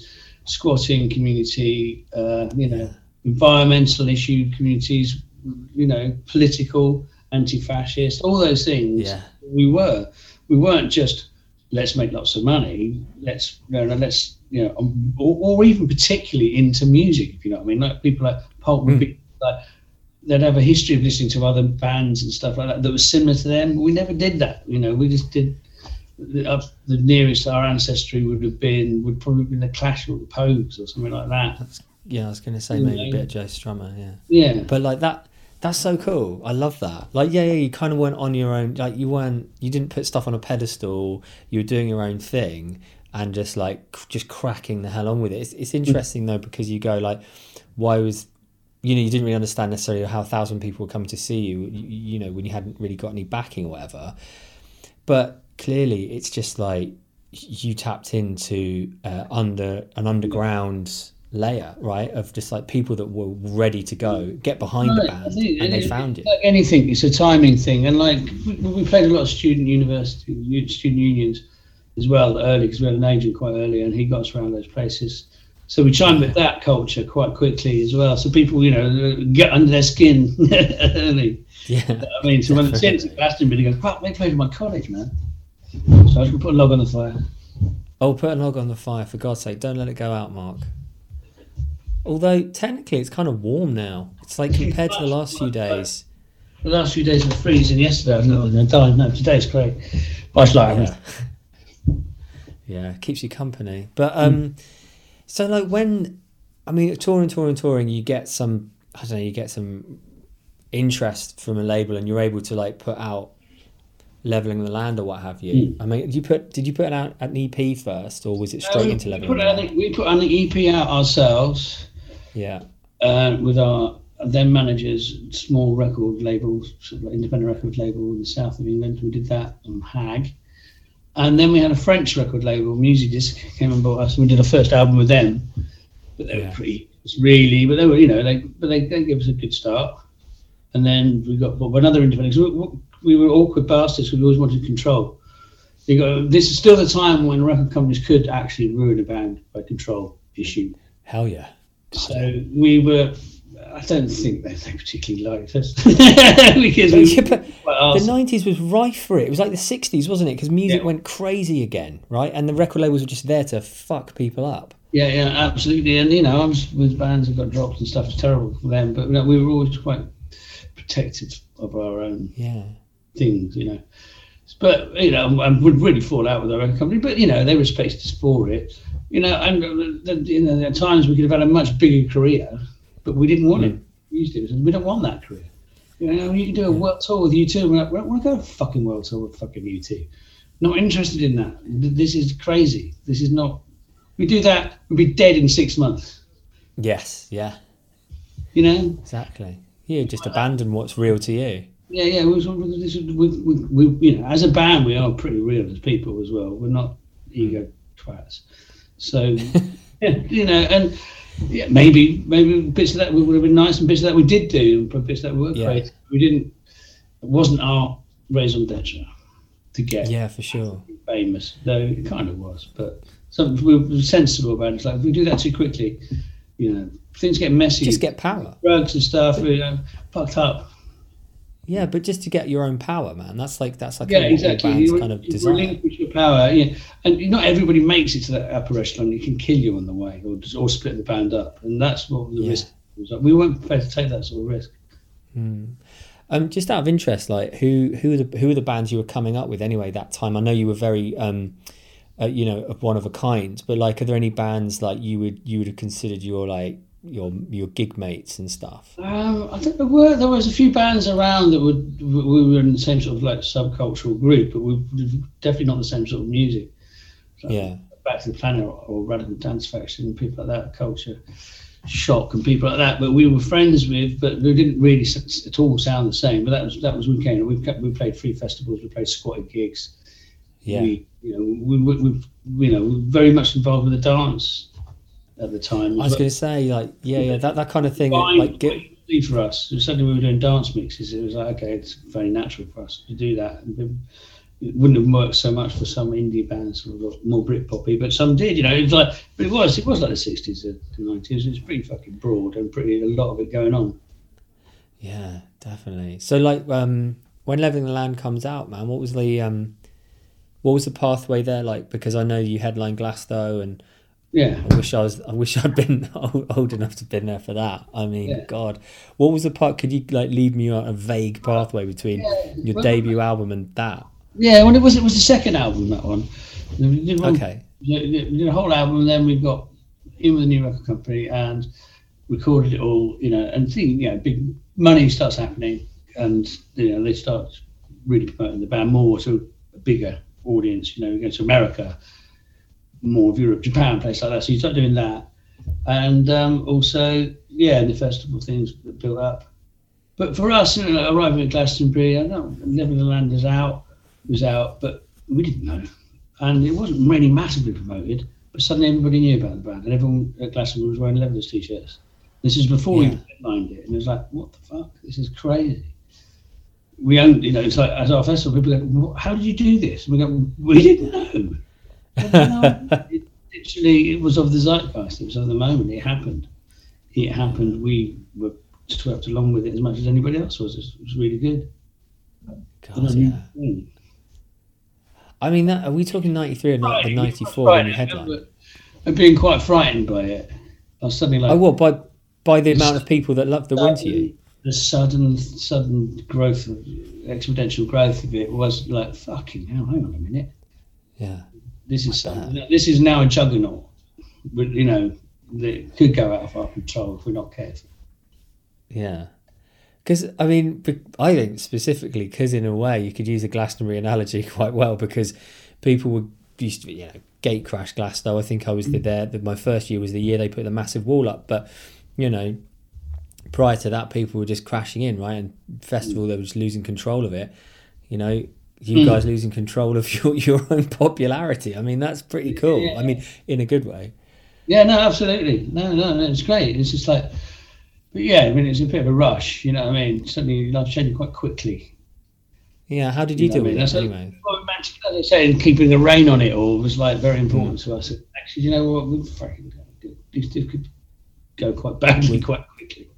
squatting community, uh, you know, environmental issue communities, you know, political, anti-fascist, all those things. Yeah. We were. We weren't just let's make lots of money. Let's you know, let's you know, or, or even particularly into music. If you know what I mean, like people like Pulp would Mm. be like they'd have a history of listening to other bands and stuff like that that was similar to them. We never did that. You know, we just did. The, uh, the nearest our ancestry would have been would probably have been the Clash or the Pogues or something like that. Yeah, I was going to say maybe a bit of Joe Strummer. Yeah. Yeah, But like that, that's so cool. I love that. Like, yeah, yeah, you kind of weren't on your own. Like, you weren't, you didn't put stuff on a pedestal. You were doing your own thing and just like just cracking the hell on with it. It's, it's interesting though because you go like, why was, you know, you didn't really understand necessarily how a thousand people would come to see you. You, you know, when you hadn't really got any backing or whatever. But clearly, it's just like you tapped into uh, under an underground layer, right? Of just like people that were ready to go, get behind the Right, I band, and they it- found you. Like anything, it's a timing thing, and like we, we played a lot of student university, student unions as well early because we had an agent quite early, and he got us around those places. So we and with that culture quite quickly as well. So people, you know, get under their skin early. Yeah. I mean, so when the Saints at Glastonbury, they go, fuck, they played in my college, man. So I was going to put a log on the fire. Oh, put a log on the fire for God's sake! Don't let it go out, Mark. Although technically it's kind of warm now. It's like compared to the last few days. The last few days were freezing. Yesterday I was not going to die. No, today's great. I was like, Yeah. yeah, keeps you company. But um, so like when, I mean, touring, touring, touring, you get some. I don't know. You get some interest from a label, and you're able to like put out Levelling the Land or what have you. I mean, did you put did you put out an EP first, or was it straight Um, into we leveling put, the land? we put an EP out ourselves Yeah, uh, with our then managers, small record labels, sort of independent record label in the south of England. We did that on Hag. And then we had a French record label, Musidisc, came and bought us. We did our first album with them. But they Yeah. were pretty, really, but they were, you know, they, but they, they gave us a good start. And then we got bought by another independent. so We, we were awkward bastards we always wanted control. You go, this is still the time when record companies could actually ruin a band by control issue. hell yeah. So we were. I don't think they, they particularly liked us because we Yeah, the nineties was rife for it. It was like the sixties, wasn't it? Because music Yeah. went crazy again, right? And the record labels were just there to fuck people up. Yeah, yeah, absolutely. And you know, I was with bands that got dropped and stuff. It's terrible for them, but you know, we were always quite protective of our own Yeah, things, you know. But you know, and would really fall out with our own company. But you know, they respected us for it. You know, and uh, you know, at times we could have had a much bigger career, but we didn't want it. We used to. We don't want that career. You know, you can do a world tour with U2. We're like, we don't want to go a fucking world tour with fucking U2. Not interested in that. This is crazy. This is not. We do that, we'd be dead in six months. yes, yeah, You know, exactly. You just abandon what's real to you. Yeah, yeah. We, we, we, we, you know, as a band, we are pretty real as people as well. We're not ego twats. So, you know, and yeah, maybe maybe bits of that would have been nice, and bits of that we did do, and bits of that were Yeah. great. We didn't. It wasn't our raison d'etre to get Yeah, for sure. famous, though it kind of was. But some we were sensible about it. It's like if we do that too quickly, you know, things get messy. Just get power. drugs and stuff. You know, fucked up. Yeah, but just to get your own power, man. That's like that's like Yeah, all exactly. bands You, kind of desire. relinquish your power, yeah. and not everybody makes it to that upper echelon. It can kill you on the way, or just, or split the band up, and that's what the Yeah. risk was. Like. We weren't prepared to take that sort of risk. Um, just out of interest, like who who are the who are the bands you were coming up with anyway that time? I know you were very um, uh, you know, of one of a kind, but like, are there any bands like you would you would have considered your like your your gig mates and stuff? Um, I think there were there was a few bands around that would we were in the same sort of like subcultural group, but we were definitely not the same sort of music. Like Yeah, Back to the Planet or, or Radical Dance Faction and people like that, Culture Shock and people like that. But we were friends with, but we didn't really s- at all sound the same. But that was that was we came. We kept, we played free festivals, we played squatted gigs. yeah, We you know we, we, we you know we were very much involved with the dance at the time. I was going to say like yeah, yeah, that that kind of thing. Fine, Like, get, for us. Suddenly we were doing dance mixes. It was like okay, it's very natural for us to do that. It- wouldn't have worked so much for some indie bands who were more Britpoppy, but some did. You know, it was like, but it was, it was like the sixties and nineties. It was pretty fucking broad and pretty a lot of it going on. yeah, definitely. So like, um, when Levelling the Land comes out, man, what was the um, what was the pathway there like? Because I know you headlined Glasto and. Yeah, I wish I was. I wish I'd been old, enough to have been there for that. I mean, Yeah. God, what was the part? Could you like lead me on a vague pathway between your well- debut album and that? yeah. Well, it was it was the second album that one. We did one Okay, Yeah, we did a whole album, and then we got in with a new record company and recorded it all, you know, and thing, you know, big money starts happening, and you know they start really promoting the band more to a bigger audience. You know, we go to America, more of Europe, Japan, place like that. So you start doing that, and um, also, yeah, the festival things built up. But for us, you know, arriving at Glastonbury, I know Land is out, was out, but we didn't know and it wasn't really massively promoted, but suddenly everybody knew about the band, and everyone at Glastonbury was wearing Levellers t-shirts. This is before Yeah. we headlined it, and it was like, what the fuck? This is crazy. We owned, you know, it's like as our festival, people go, "What- how did you do this? And we go, we didn't know. We didn't know. it, literally, it was of the zeitgeist. It was of the moment. It happened. It happened. We were swept along with it as much as anybody else was. It was, really good. God, yeah. I mean, that, are we talking 93 or not, the 94 when you headline? I'm being quite frightened by it. I was suddenly like. Oh, what? By, by the amount of people that loved the sudden, Winter You? The sudden, sudden growth, of, exponential growth of it was like, fucking hell, hang on a minute. Yeah. This is something, this is now a juggernaut. But, you know, that could go out of our control if we're not careful. Yeah. Because, I mean, I think specifically because, in a way, you could use a Glastonbury analogy quite well because people were used to, you know, gate crash Glasto. I think I was there. The, my first year was the year they put the massive wall up. But, you know, prior to that, people were just crashing in, right? And festival, they were just losing control of it. You know, you hmm. guys losing control of your, your own popularity. I mean, that's pretty cool. Yeah. I mean, in a good way. Yeah, no, absolutely. No, no, no, it's great. It's just like, but yeah, I mean, it's a bit of a rush, you know what I mean? Suddenly life changing quite quickly. Yeah. How did you know deal what I mean? it anyway? well, as I say, keeping the rein on it all was like very hmm. important to us. Actually, you know what? We fucking these could go quite badly quite quickly.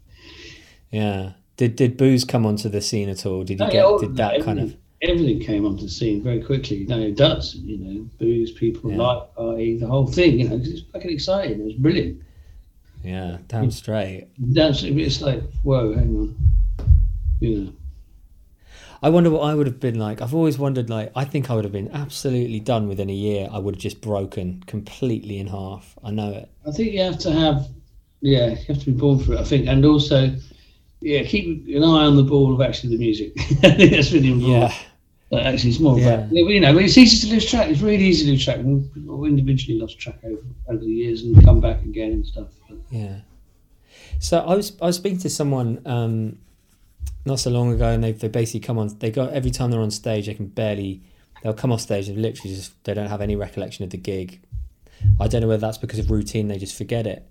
Yeah. Did did booze come onto the scene at all? Did you get yeah, did that kind of everything- came onto the scene very quickly. No, it does. You know, booze, people, Yeah. light party, the whole thing. You know, 'cause it's fucking exciting. It was brilliant. yeah, damn straight. That's it's like whoa, hang on. You know, I wonder what I would have been like. I've always wondered like I think I would have been absolutely done within a year. I would have just broken completely in half. I know it. I think you have to have, yeah, you have to be born for it. I think, and also, yeah, keep an eye on the ball of actually the music. I think that's really important. Yeah. Actually, it's more Yeah. about you know, it's easy to lose track. It's really easy to lose track. People individually lost track over over the years and come back again and stuff. But, Yeah. So I was I was speaking to someone um, not so long ago, and they they basically come on. They go every time they're on stage, they can barely. They'll come off stage and literally just they don't have any recollection of the gig. I don't know whether that's because of routine. They just forget it.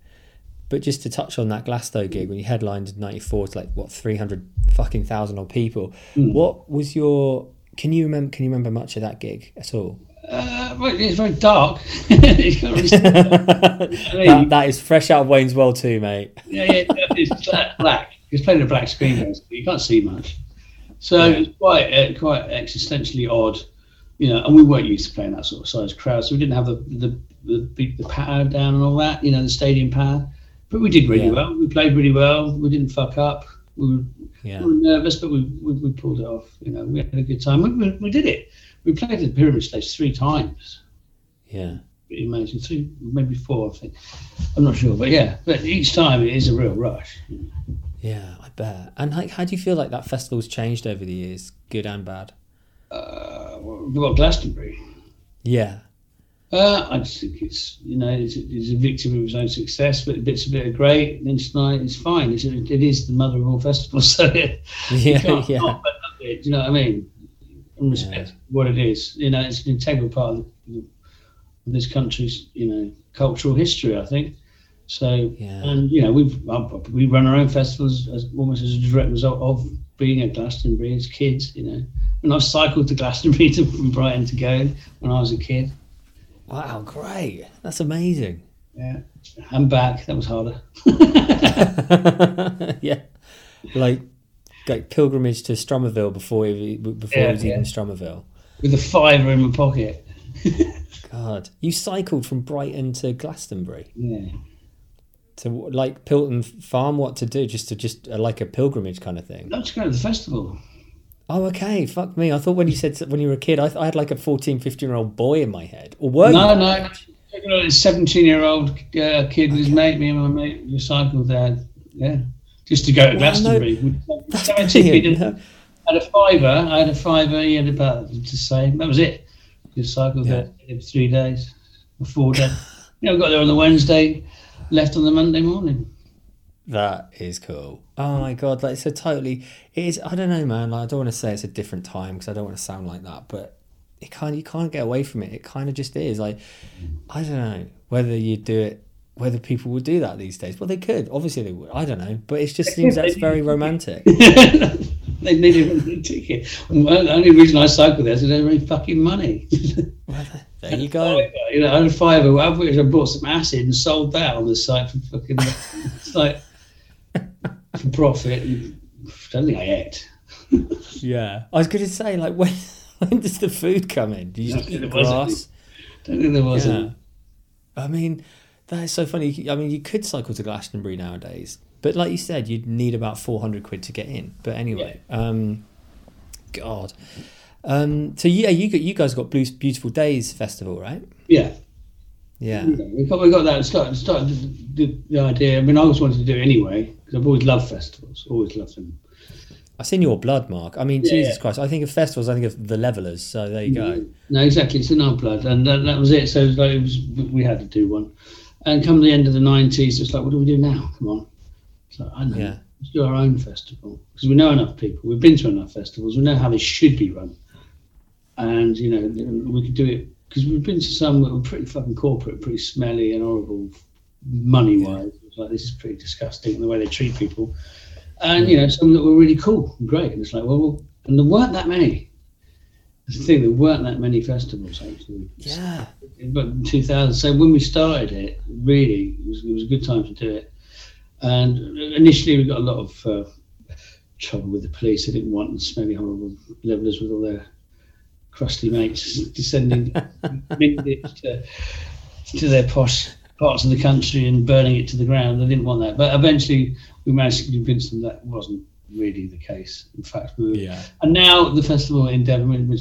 But just to touch on that Glasto gig when you headlined '94 to like what 300 fucking thousand odd people. Mm. What was your? Can you remember? Can you remember much of that gig at all? uh, well, it's very dark. It's really- that, that is fresh out of Wayne's World too, mate. yeah, yeah, it's black. It's playing a black screen, basically. You can't see much. So Yeah. it's quite uh, quite existentially odd, you know. And we weren't used to playing that sort of size crowd, so we didn't have the the the, big, the power down and all that, you know, the stadium power. But we did really Yeah. well. We played really well. We didn't fuck up. We were, Yeah. we were nervous, but we, we, we pulled it off. You know, we had a good time. We, we, we did it. We played at the Pyramid Stage three times Yeah. pretty amazing. Three, maybe four, I think. I'm not sure, but yeah. But each time it is a real rush. Yeah, I bet. And like, how do you feel like that festival's changed over the years, good and bad? Uh, well, Glastonbury. Yeah, Uh, I just think it's you know it's, it's a victim of his own success, but it's a bit of great. And it's nice, it's fine. It's, it is the mother of all festivals, so it, you yeah, can't yeah, not it. Do you know what I mean? And respect what it is. You know, it's an integral part of, the, of this country's you know cultural history. I think. So yeah. and you know we've uh, we run our own festivals as almost as a direct result of being at Glastonbury as kids. You know, and I've cycled to Glastonbury to, from Brighton to go when I was a kid. Wow, great. That's amazing. Yeah, I'm back. That was harder. yeah, like like pilgrimage to Strummerville before it, before Yeah, it was even yeah. Strummerville. With a fiver in my pocket. God, you cycled from Brighton to Glastonbury Yeah. to like Pilton Farm. What to do? Just to just uh, like a pilgrimage kind of thing. Let's go to the festival. Oh, okay. Fuck me. I thought when you said when you were a kid, I, th- I had like a 14, 15 year old boy in my head. Or were No, you? no. Know, this 17 year old uh, kid with his mate, me and my mate, we cycled there. Yeah. Just to go to Wow, Glastonbury. That's had a ticket, brilliant. didn't- had a fiver. I had a fiver. He had about the same. That was it. Just cycled Yeah. there in three days, or four days. you know, got there on the Wednesday, left on the Monday morning. That is cool. Oh my god, like it's a totally. It is. I don't know, man. Like, I don't want to say it's a different time because I don't want to sound like that, but it kind you can't get away from it. It kind of just is. Like I don't know whether you do it, whether people would do that these days. Well, they could. Obviously, they would. I don't know, but it just seems that's very romantic. they needed a ticket. The only reason I cycled there is they didn't have any fucking money. Well, There you go. You know, I had a fiver, which I bought some acid and sold that on the site for fucking. it's like for profit. I don't think I ate. Yeah, I was going to say like when when does the food come in? Do you just eat There wasn't? Don't think there was. Yeah. I mean, that is so funny. I mean, you could cycle to Glastonbury nowadays, but like you said, you'd need about four hundred quid to get in. But anyway, um, God. Um, so yeah, you got you guys got Blue Beautiful Days festival, right? Yeah. Yeah. Yeah, we got, got that started, started the, the, idea. I mean, I always wanted to do it anyway because I've always loved festivals, always loved them. I've seen your blood, Mark. I mean, Yeah. Jesus Christ! I think of festivals. I think of the Levellers. So there you go. No, exactly. It's in our blood, and that, that was it. So it was like it was, we had to do one. And come the end of the nineties, it's like, what do we do now? Come on. It's like, I know. Yeah. Let's do our own festival because we know enough people. We've been to enough festivals. We know how they should be run, and you know we could do it because we've been to some that were pretty fucking corporate, pretty smelly and horrible, money wise. It's like this is pretty disgusting the way they treat people, and you know some that were really cool and great. And it's like, well, well and there weren't that many. That's the thing. There weren't that many festivals actually. Yeah. But in 2000, so when we started it, really, it was, it was a good time to do it. And initially, we got a lot of uh, trouble with the police. They didn't want smelly, horrible levellers with all their crusty mates descending to, to their posh parts of the country and burning it to the ground. They didn't want that. But eventually, we managed to convince them that wasn't really the case. In fact, we were Yeah. and now the festival in Devon,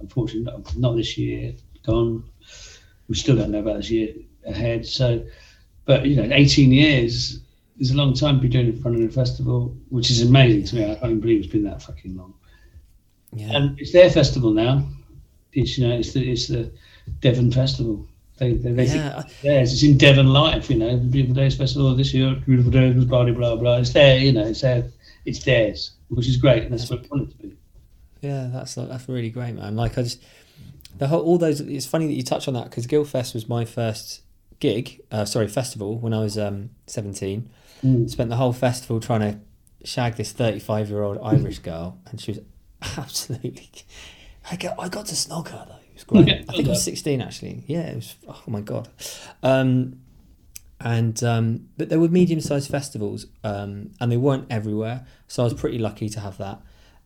unfortunately not, not this year, gone. We still don't know about this year ahead. So, but you know, 18 years is a long time to be doing it in front of a festival, which is amazing to me. I can't even believe it's been that fucking long. Yeah. And it's their festival now. It's you know, it's the it's the Devon Festival. They they, they yeah. it's theirs. It's in Devon Life, you know, the Beautiful Days Festival this year. Beautiful Days, blah blah blah. It's there, you know, it's there. It's theirs, which is great, and that's what I want it to be. Yeah, that's that's really great, man. Like I just the whole all those. It's funny that you touch on that because Guildfest was my first gig. Uh, sorry, festival when I was um, seventeen. Mm. Spent the whole festival trying to shag this thirty-five-year-old Irish girl, and she was absolutely. I got I got to snog her though. It was great. Yeah, I think I was sixteen actually. Yeah, it was. Oh my god. Um, and um, but there were medium-sized festivals, um, and they weren't everywhere. So I was pretty lucky to have that.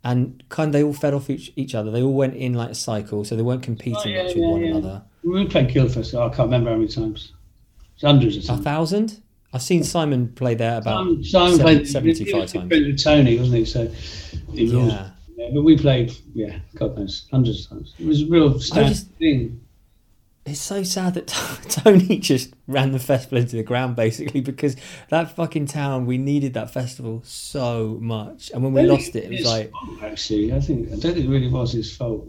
And kind of they all fed off each, each other. They all went in like a cycle, so they weren't competing Oh, yeah, much with yeah, one another. We played Guildfest. I can't remember how many times. It's hundreds of times. A thousand? I've seen Simon play there about Simon, Simon seven- played he 75 was times. with Tony, wasn't he? So he Yeah. Yeah, but we played, yeah, God knows, hundreds of times. It was a real standard just- thing. It's so sad that Tony just ran the festival into the ground basically because that fucking town we needed that festival so much, and when we lost it, it was like fault, actually, I think I don't think it really was his fault.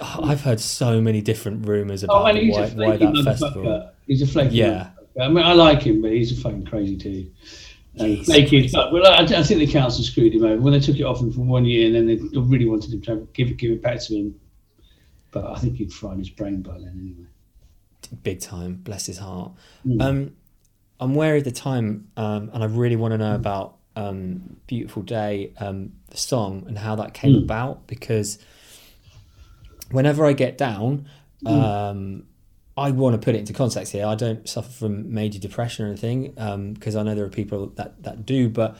I've heard so many different rumors Oh, about man, he's why, why that festival. He's a flaky Yeah. I mean, I like him, but he's a fucking crazy dude. And He's flaky crazy. as fuck. Well, I, I think the council screwed him over when they took it off him for one year, and then they really wanted him to give it, give it back to him. But I think he'd fried his brain by then anyway. big time. Bless his heart. Mm. Um, I'm wary of the time, um, and I really want to know about um, "Beautiful Day," um, the song, and how that came Mm. about. Because whenever I get down, Mm. um, I want to put it into context here. I don't suffer from major depression or anything, um, because I know there are people that that do. But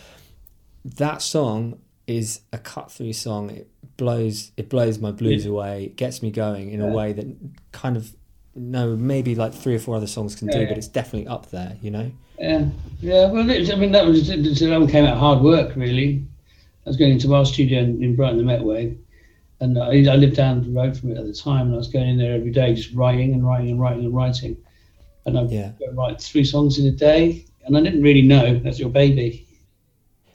that song is a cut through song. It blows it blows my blues Yeah. away. It gets me going in a way that kind of no maybe like three or four other songs can do, Yeah, but it's definitely up there. You know. Yeah, yeah. Well, it, I mean, that was that one came out of hard work, really. I was going into our studio in, in Brighton, the Metway, and I, I lived down the road from it at the time, and I was going in there every day, just writing and writing and writing and writing, and I'd Yeah. write three songs in a day, and I didn't really know that's your baby.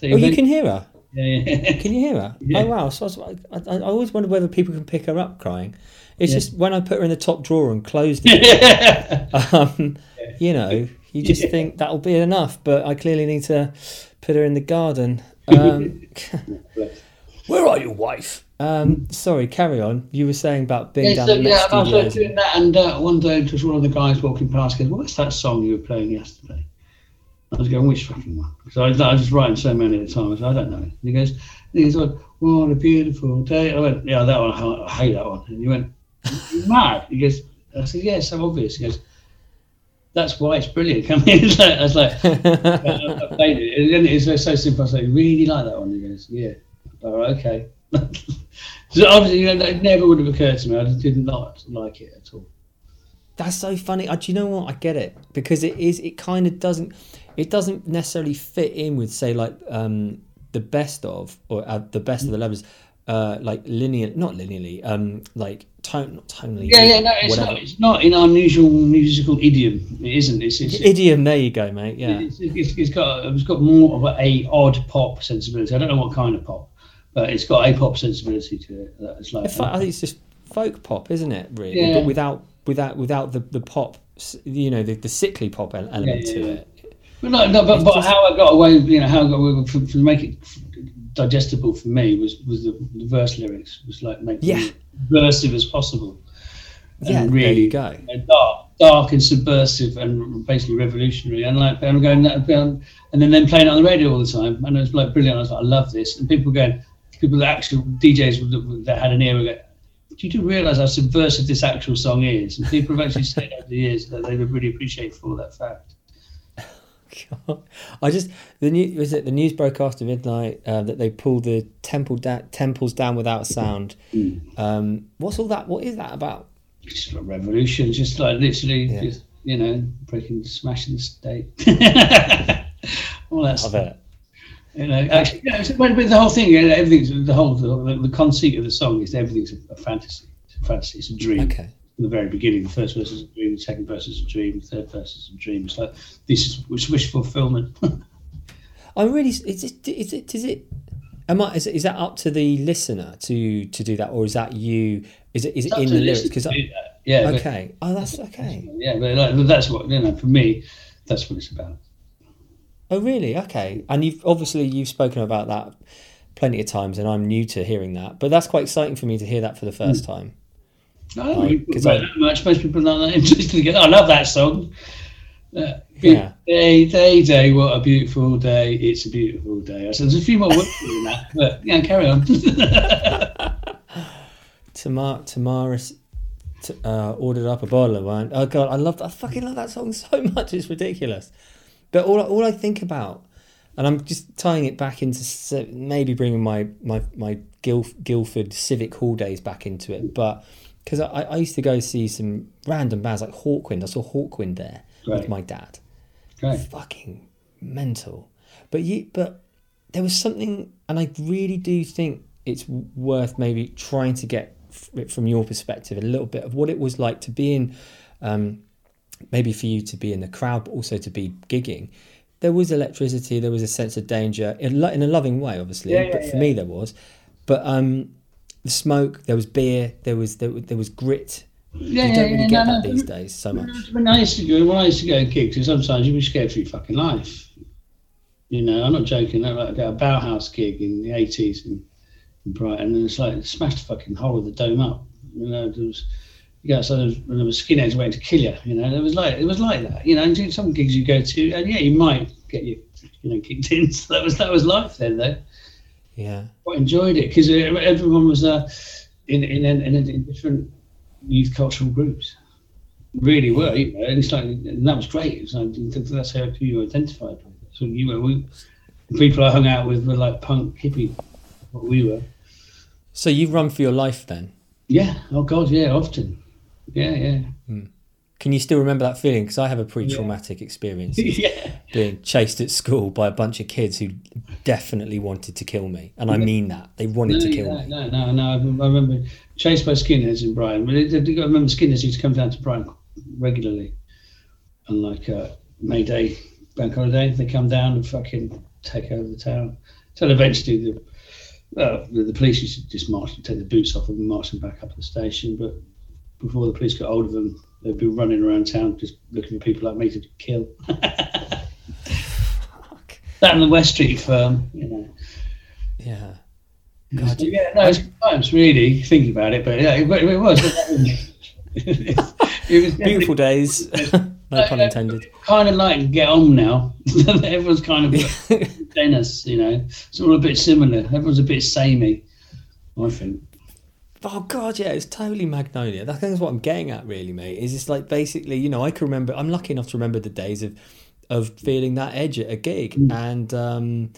So Oh, you can hear her. Yeah, yeah. Can you hear her? Yeah. Oh wow! So I, was, I, I always wonder whether people can pick her up crying. It's just when I put her in the top drawer and closed it. um, you know, you just think that'll be enough, but I clearly need to put her in the garden. Um, where are you, wife? Um, sorry, carry on. You were saying about being Yeah, down so, the yeah, I was doing that, and uh, one day just one of the guys walking past goes, "What's that song you were playing yesterday?" I was going, "Which fucking one?" Because I, I was just writing so many at a time. I said, "I don't know." And he goes, and he goes, "Oh, "What a beautiful day." I went, "Yeah, that one. I, I hate that one." And he went, "You're mad." He goes, I said, yeah, it's so obvious. He goes, that's why it's brilliant. Come in. I was like, I played it. And it's so simple. I was like, really like that one? He goes, yeah. Right, okay. so obviously, you know, it never would have occurred to me. I did not like it at all. That's so funny. Uh, do you know what? I get it because it is. It kind of doesn't. It doesn't necessarily fit in with say like um, the best of or uh, the best of the levellers, uh, like linear, not linearly, um, like tone, not tonally. Yeah, yeah, no, it's not. It's not in our usual musical idiom. It isn't. It's, it's idiom. There you go, mate. Yeah, it's, it's, it's got it's got more of a, a odd pop sensibility. I don't know what kind of pop, but it's got a pop sensibility to it. It's like I think it's just folk pop, isn't it? Really, yeah. but without without without the the pop, you know, the, the sickly pop element yeah, yeah, to it. But no, no, but, but just... how I got away, you know, how I got away from, from make it digestible for me was was the, the verse lyrics was like making yeah. it subversive as possible. And yeah, really go. You know, dark, dark and subversive and basically revolutionary. And like I'm going, and then then playing it on the radio all the time, and it was like brilliant. I was like, I love this. And people going, people, the actual DJs that, that had an ear, were do you do realise how subversive this actual song is? And people have actually said over the years that they would really appreciate for that fact. God. I just the new was it the news broke after midnight uh, that they pulled the temple da- temples down without sound. Mm. Um, what's all that? What is that about? Just a revolution, just like literally, yeah. just you know, breaking, smashing the state. all that stuff. It. You know, actually, yeah, but the whole thing, everything's the whole the, the conceit of the song is everything's a fantasy. It's a fantasy. It's a dream. Okay from the very beginning. The first verse is a dream, the second verse is a dream, the third verse is a dream. It's like this is wish fulfillment. I'm really. Is it? Is it? Is it? Am I? Is, is that up to the listener to to do that, or is that you? Is it? Is it in the lyrics? Because yeah. Okay. But, oh, that's okay. Yeah, but like, that's what you know. For me, that's what it's about. Oh, really? Okay. And you've obviously you've spoken about that plenty of times, and I'm new to hearing that. But that's quite exciting for me to hear that for the first mm. time. I don't I, that much. Most people are not that interested. I love that song. Uh, yeah. Day, day, day, what a beautiful day. It's a beautiful day. So there's a few more words than that, but yeah, carry on. Tamar, Tamaris uh, ordered up a bottle of wine. Oh, God, I love I fucking love that song so much. It's ridiculous. But all, all I think about, and I'm just tying it back into maybe bringing my, my, my Guilf, Guildford Civic Hall days back into it, but because I, I used to go see some random bands like Hawkwind. I saw Hawkwind there right. with my dad. Right. Fucking mental. But you, but there was something, and I really do think it's worth maybe trying to get it from your perspective a little bit of what it was like to be in, um, maybe for you to be in the crowd, but also to be gigging. There was electricity. There was a sense of danger in, in a loving way, obviously. Yeah, yeah, but for yeah. me, there was. But um, the smoke, there was beer, there was there, there was grit. Yeah, you don't really yeah, get no, that no. these days so much. When I used to go, when I used to go and kick, sometimes you'd be scared for your fucking life. You know, I'm not joking. I like a Bauhaus gig in the 80s in, in Brighton, and it's like smashed the fucking whole of the dome up. You know, there was you and there was skinheads waiting to kill you. You know, it was like it was like that. You know, and some gigs you go to, and yeah, you might get you you know kicked in. So that was that was life then, though. Yeah, quite enjoyed it because everyone was uh, in in, in, in different youth cultural groups. Really were, you know, and it's like, and that was great. Was like, that's how you identified with. So you were, we, the people I hung out with were like punk hippie, what we were. So you've run for your life then? Yeah. Oh God, yeah, often. Yeah, yeah. Mm. Can you still remember that feeling? Because I have a pretty traumatic yeah. experience yeah. being chased at school by a bunch of kids who definitely wanted to kill me, and I mean that they wanted no, to kill no, me. No, no, no. I remember chased by skinheads in Brighton. I remember skinheads used to come down to Brighton regularly, and like uh, May Day, bank holiday, they come down and fucking take over the town. Until eventually the uh, the, the police used to just march, and take the boots off them and march them back up to the station. But before the police got hold of them, they'd be running around town just looking for people like me to kill. that and the West Street firm, you know. Yeah. God, yeah, no, it's times really thinking about it, but yeah, it, it was. it was beautiful days. no pun intended. Kind of like get on now. Everyone's kind of Dennis, you know. It's all a bit similar. Everyone's a bit samey, I think. Oh god, yeah, it's totally Magnolia. That's what I'm getting at, really, mate. Is it's like basically, you know, I can remember. I'm lucky enough to remember the days of of feeling that edge at a gig, Mm. and um,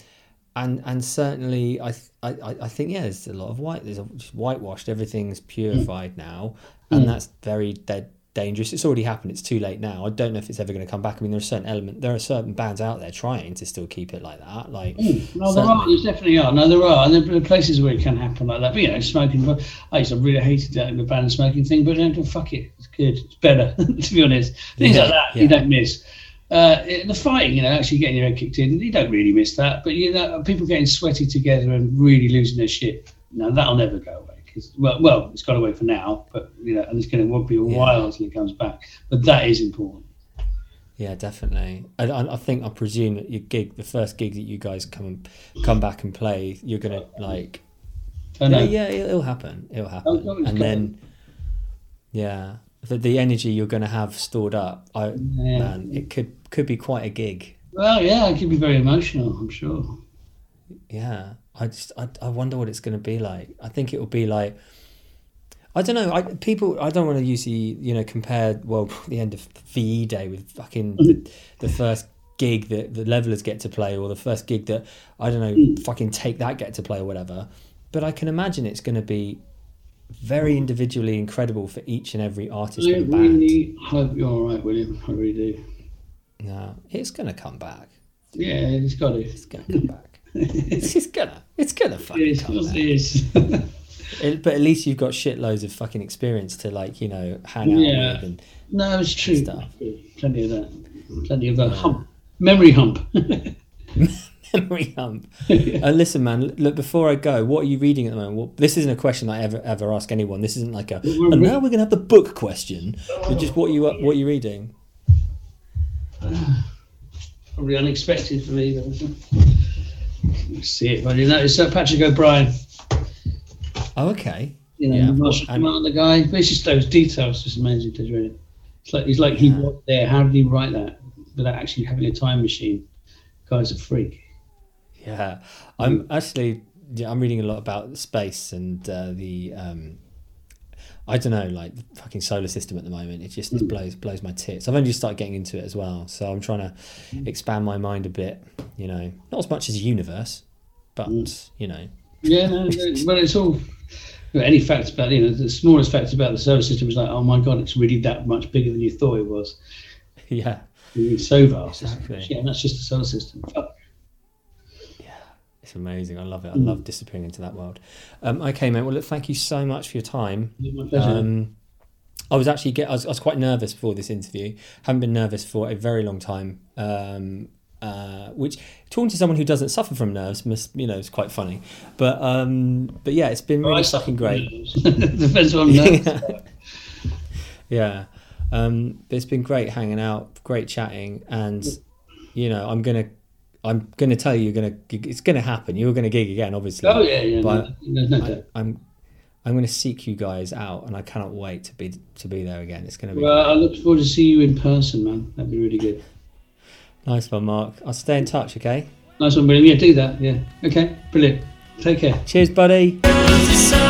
and and certainly, I, I I think yeah, there's a lot of white. There's a, just whitewashed. Everything's purified now, and Mm. that's very dead dangerous. It's already happened. It's too late now. I don't know if it's ever going to come back. I mean, there are certain element. There are certain bands out there trying to still keep it like that. Like, No, there are. There definitely are. No, there are, and there are places where it can happen like that. But you know, smoking. I used to really hated that in the ban smoking thing, but then fuck it, it's good. It's better, to be honest. Things Yeah, like that yeah. you don't miss. Uh, the fighting, you know, actually getting your head kicked in, you don't really miss that. But you know, people getting sweaty together and really losing their shit. Now that'll never go away. 'Cause- well, well, it's gone away for now, but you know, and it's going to won't be a Yeah. while until it comes back. But that is important. Yeah, definitely. I, I, think I presume that your gig, the first gig that you guys come and come back and play, you're gonna like. I Yeah, yeah, it'll happen. It'll happen, Oh, and got then, yeah, the, the energy you're gonna have stored up, I Yeah. man, it could could be quite a gig. Well, yeah, it could be very emotional. I'm sure. Yeah, I just I, I wonder what it's gonna be like. I think it will be like. I don't know. I people. I don't want to use the you know compare well the end of VE Day with fucking the, the first gig that the levellers get to play or the first gig that I don't know mm. fucking take that get to play or whatever. But I can imagine it's going to be very individually incredible for each and every artist I and band. really hope you're all right, William. I really do. No, it's going to come back. Yeah, it's got it. It's going to come back. It's, it's gonna. It's gonna fucking It is. come. It is. It, but at least you've got shitloads of fucking experience to like you know hang out Yeah. with and no, it's true. Stuff. Plenty of that. Plenty of that hump. Memory hump. memory hump. Uh, listen, man. Look, before I go, what are you reading at the moment? Well, this isn't a question I ever ever ask anyone. This isn't like a. And now we're gonna have the book question. But just what you what you reading? Probably unexpected for me. See it, but you know, it's uh, Patrick O'Brian. Oh, okay. You know, Yeah, Marshall and- Command, the guy. But it's just those details, just amazing to read. It's like he's like he was there. How did he write that without actually having a time machine? Guy's a freak. Yeah, I'm actually. Yeah, I'm reading a lot about space and uh, the. Um, I don't know, like the fucking solar system at the moment. It just hmm. blows blows my tits. I've only just started getting into it as well, so I'm trying to hmm. expand my mind a bit. You know, not as much as universe, but hmm. you know, Yeah, no, well, it's all. Any facts about you know the smallest facts about the solar system is like, oh my god, it's really that much bigger than you thought it was. yeah. It's so vast. Exactly. Yeah, and that's just the solar system. It's amazing. I love it. I love disappearing into that world. Um, okay, mate. Well, look, thank you so much for your time. My pleasure. Um, I was actually get. I was, I was quite nervous before this interview. Haven't been nervous for a very long time. Um, uh, which talking to someone who doesn't suffer from nerves must you know is quite funny. But um, but yeah, it's been really fucking great. Depends on nerves. Yeah. yeah. Um, it's been great hanging out, great chatting, and you know, I'm gonna, I'm gonna tell you, you're gonna, it's gonna happen. You're gonna gig again, obviously. Oh yeah, yeah. But no, there's no I, I'm, I'm gonna seek you guys out, and I cannot wait to be to be there again. It's gonna be Well, I look forward to see you in person, man. That'd be really good. nice one, Mark. I'll stay in touch. Okay. Nice one, William. Yeah, do that. Yeah. Okay, brilliant. Take care. Cheers, buddy. There's a sun